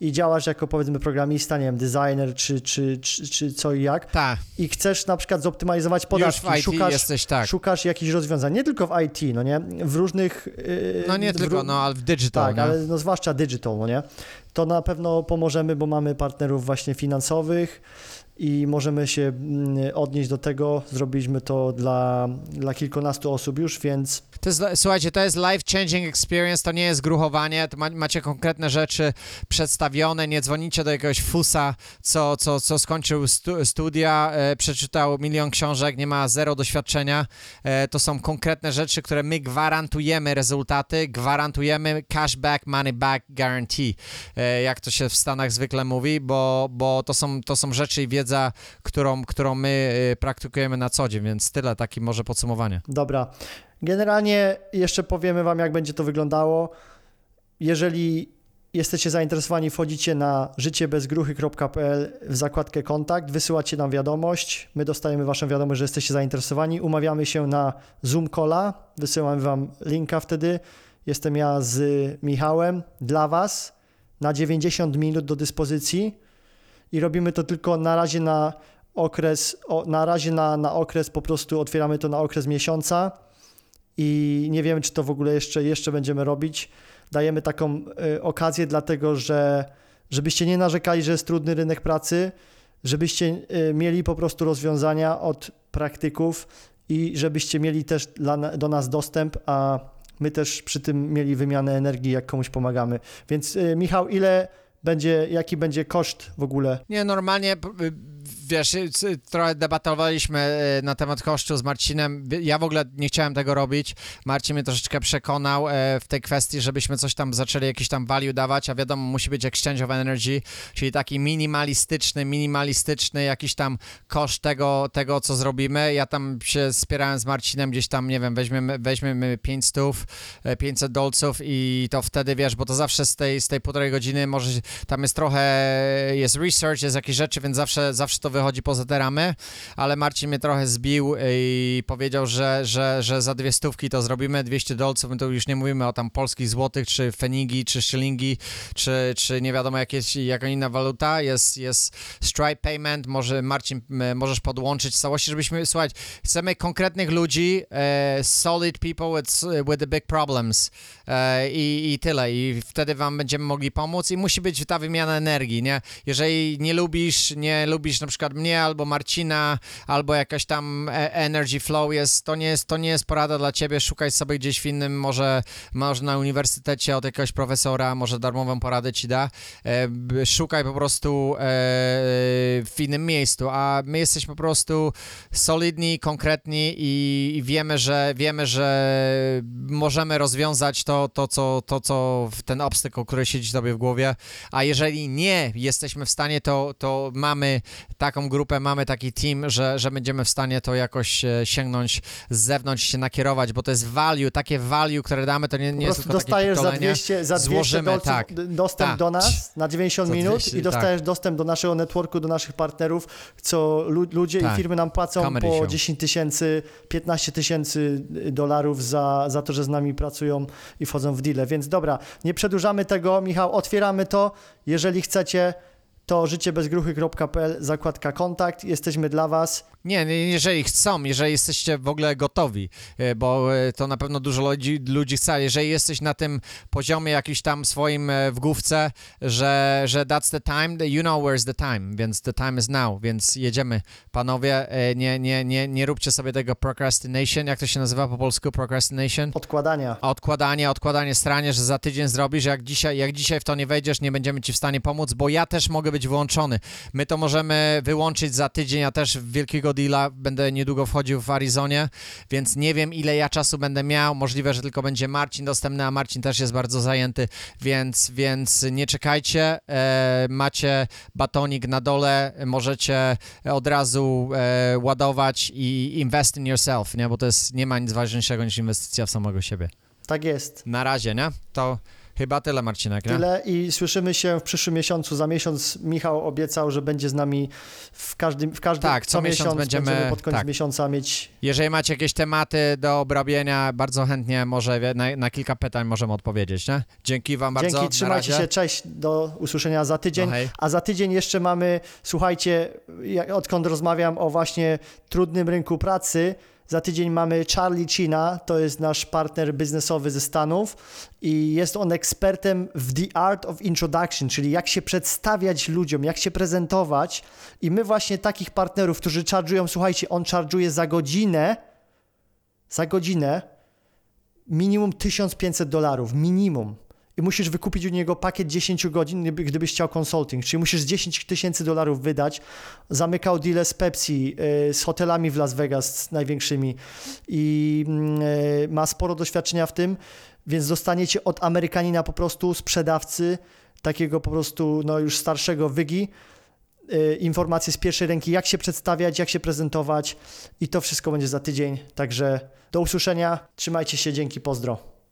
i działasz jako powiedzmy programista, nie wiem, designer czy, czy, czy, czy co i jak Tak, i chcesz na przykład zoptymalizować już podatki, w IT szukasz, jesteś tak. szukasz jakichś rozwiązań, nie tylko w IT, no nie, w różnych... yy, No nie w tylko, no ale w digital, Tak, nie? ale no zwłaszcza digital, no nie? To na pewno pomożemy, bo mamy partnerów właśnie finansowych i możemy się mm, odnieść do tego. Zrobiliśmy to dla, dla kilkunastu osób już, więc To jest, słuchajcie, to jest life-changing experience, to nie jest gruchowanie, ma, macie konkretne rzeczy przedstawione, nie dzwonicie do jakiegoś fusa, co, co, co skończył stu, studia, e, przeczytał milion książek, nie ma zero doświadczenia. E, to są konkretne rzeczy, które my gwarantujemy rezultaty, gwarantujemy cashback, money back guarantee, e, jak to się w Stanach zwykle mówi, bo, bo to, są, to są rzeczy i wiedza, którą, którą my e, praktykujemy na co dzień, więc tyle, taki może podsumowanie. dobra. Generalnie jeszcze powiemy Wam, jak będzie to wyglądało. Jeżeli jesteście zainteresowani, wchodzicie na życiebezgruchy.pl w zakładkę kontakt, wysyłacie nam wiadomość, my dostajemy waszą wiadomość, że jesteście zainteresowani, umawiamy się na Zoom Calla, wysyłamy wam linka wtedy, jestem ja z Michałem dla was na 90 minut do dyspozycji i robimy to tylko na razie na okres, na razie na, na okres, po prostu otwieramy to na okres miesiąca i nie wiemy, czy to w ogóle jeszcze, jeszcze będziemy robić. Dajemy taką y, okazję, dlatego że żebyście nie narzekali, że jest trudny rynek pracy, żebyście y, mieli po prostu rozwiązania od praktyków i żebyście mieli też dla, do nas dostęp, a my też przy tym mieli wymianę energii, jak komuś pomagamy. Więc y, Michał, ile będzie, jaki będzie koszt w ogóle? Nie, normalnie, y, wiesz, y, trochę debatowaliśmy y, na temat kosztu z Marcinem. Ja w ogóle nie chciałem tego robić. Marcin mnie troszeczkę przekonał e, w tej kwestii, żebyśmy coś tam zaczęli jakiś tam value dawać, a wiadomo, musi być exchange of energy, czyli taki minimalistyczny, minimalistyczny jakiś tam koszt tego, tego co zrobimy. Ja tam się spierałem z Marcinem gdzieś tam, nie wiem, weźmiemy, weźmiemy 500, e, 500 dolców i to wtedy, wiesz, bo to zawsze z tej, z tej półtorej godziny może tam jest trochę, jest research, jest jakieś rzeczy, więc zawsze, zawsze to wychodzi poza te ramy, ale Marcin mnie trochę zbił i powiedział, że, że, że za dwie stówki to zrobimy, 200 dolców, my to już nie mówimy o tam polskich złotych, czy fenigi, czy szylingi, czy, czy nie wiadomo jakieś, jaka inna waluta, jest, jest Stripe Payment, może Marcin, możesz podłączyć całości, żebyśmy, słuchaj, chcemy konkretnych ludzi, e, solid people with, with the big problems e, i, i tyle, i wtedy wam będziemy mogli pomóc i musi być ta wymiana energii, nie? Jeżeli nie lubisz, nie lubisz na przykład mnie albo Marcina, albo jakaś tam e- energy flow jest, to nie jest, to nie jest porada dla ciebie, szukaj sobie gdzieś w innym, może, może na uniwersytecie od jakiegoś profesora, może darmową poradę ci da, e, szukaj po prostu e, w innym miejscu, a my jesteśmy po prostu solidni, konkretni i, wiemy, że wiemy, że możemy rozwiązać to, to, co, to, co ten obstacle, który siedzi tobie w głowie, a jeżeli nie jesteśmy w stanie, to, to mamy taką grupę, mamy taki team, że, że będziemy w stanie to jakoś e, sięgnąć z zewnątrz, się nakierować, bo to jest value, takie value, które damy, to nie, nie jest tylko takie dostajesz za pitolenie. 200, za 200 Złożymy, dolców tak. dostęp Tak. do nas na 90 Za minut 200, i dostajesz dostęp do naszego networku, do naszych partnerów, co lu- ludzie Tak. i firmy nam płacą Comedy po show. 10 tysięcy, 15 tysięcy dolarów za, za to, że z nami pracują i wchodzą w deale. Więc dobra, nie przedłużamy tego. Michał, otwieramy to. Jeżeli chcecie, to życiebezgruchy.pl, zakładka kontakt. Jesteśmy dla Was. Nie, nie, jeżeli chcą, jeżeli jesteście w ogóle gotowi, e, bo e, to na pewno dużo ludzi, ludzi chce, jeżeli jesteś na tym poziomie jakiś tam swoim e, w główce, że, że that's the time, you know where's the time, więc the time is now, więc jedziemy. Panowie, nie, nie, nie, nie róbcie sobie tego procrastination, jak to się nazywa po polsku procrastination? Odkładania. Odkładanie, odkładanie stranie, że za tydzień zrobisz, jak dzisiaj, jak dzisiaj w to nie wejdziesz, nie będziemy ci w stanie pomóc, bo ja też mogę być wyłączony. My to możemy wyłączyć za tydzień, ja też w wielkiego deala będę niedługo wchodził w Arizonie, więc nie wiem ile ja czasu będę miał, możliwe, że tylko będzie Marcin dostępny, a Marcin też jest bardzo zajęty, więc, więc nie czekajcie, e, macie batonik na dole, możecie od razu e, ładować i invest in yourself, nie? bo to jest, nie ma nic ważniejszego niż inwestycja w samego siebie. Tak jest. Na razie, nie? To chyba tyle, Marcinek, nie? Tyle i słyszymy się w przyszłym miesiącu. Za miesiąc Michał obiecał, że będzie z nami w każdym, w każdym Tak, co miesiąc będziemy- pod koniec tak. miesiąca mieć Jeżeli macie jakieś tematy do obrabienia, bardzo chętnie może na, na kilka pytań możemy odpowiedzieć, nie? Dzięki wam bardzo. Dzięki, trzymajcie się, cześć, do usłyszenia za tydzień. No. A za tydzień jeszcze mamy, słuchajcie, odkąd rozmawiam o właśnie trudnym rynku pracy, za tydzień mamy Charlie China, to jest nasz partner biznesowy ze Stanów i jest on ekspertem w The Art of Introduction, czyli jak się przedstawiać ludziom, jak się prezentować i my właśnie takich partnerów, którzy charge'ują, słuchajcie, on charge'uje za godzinę, za godzinę minimum 1500 dolarów, minimum. Musisz wykupić u niego pakiet 10 godzin, gdyby- gdybyś chciał consulting. Czyli musisz 10 tysięcy dolarów wydać. Zamykał deal z Pepsi, y, z hotelami w Las Vegas, z największymi. I y, ma sporo doświadczenia w tym, więc dostaniecie od Amerykanina po prostu sprzedawcy, takiego po prostu no, już starszego wygi, y, informacje z pierwszej ręki, jak się przedstawiać, jak się prezentować i to wszystko będzie za tydzień. Także do usłyszenia, trzymajcie się, dzięki, pozdro.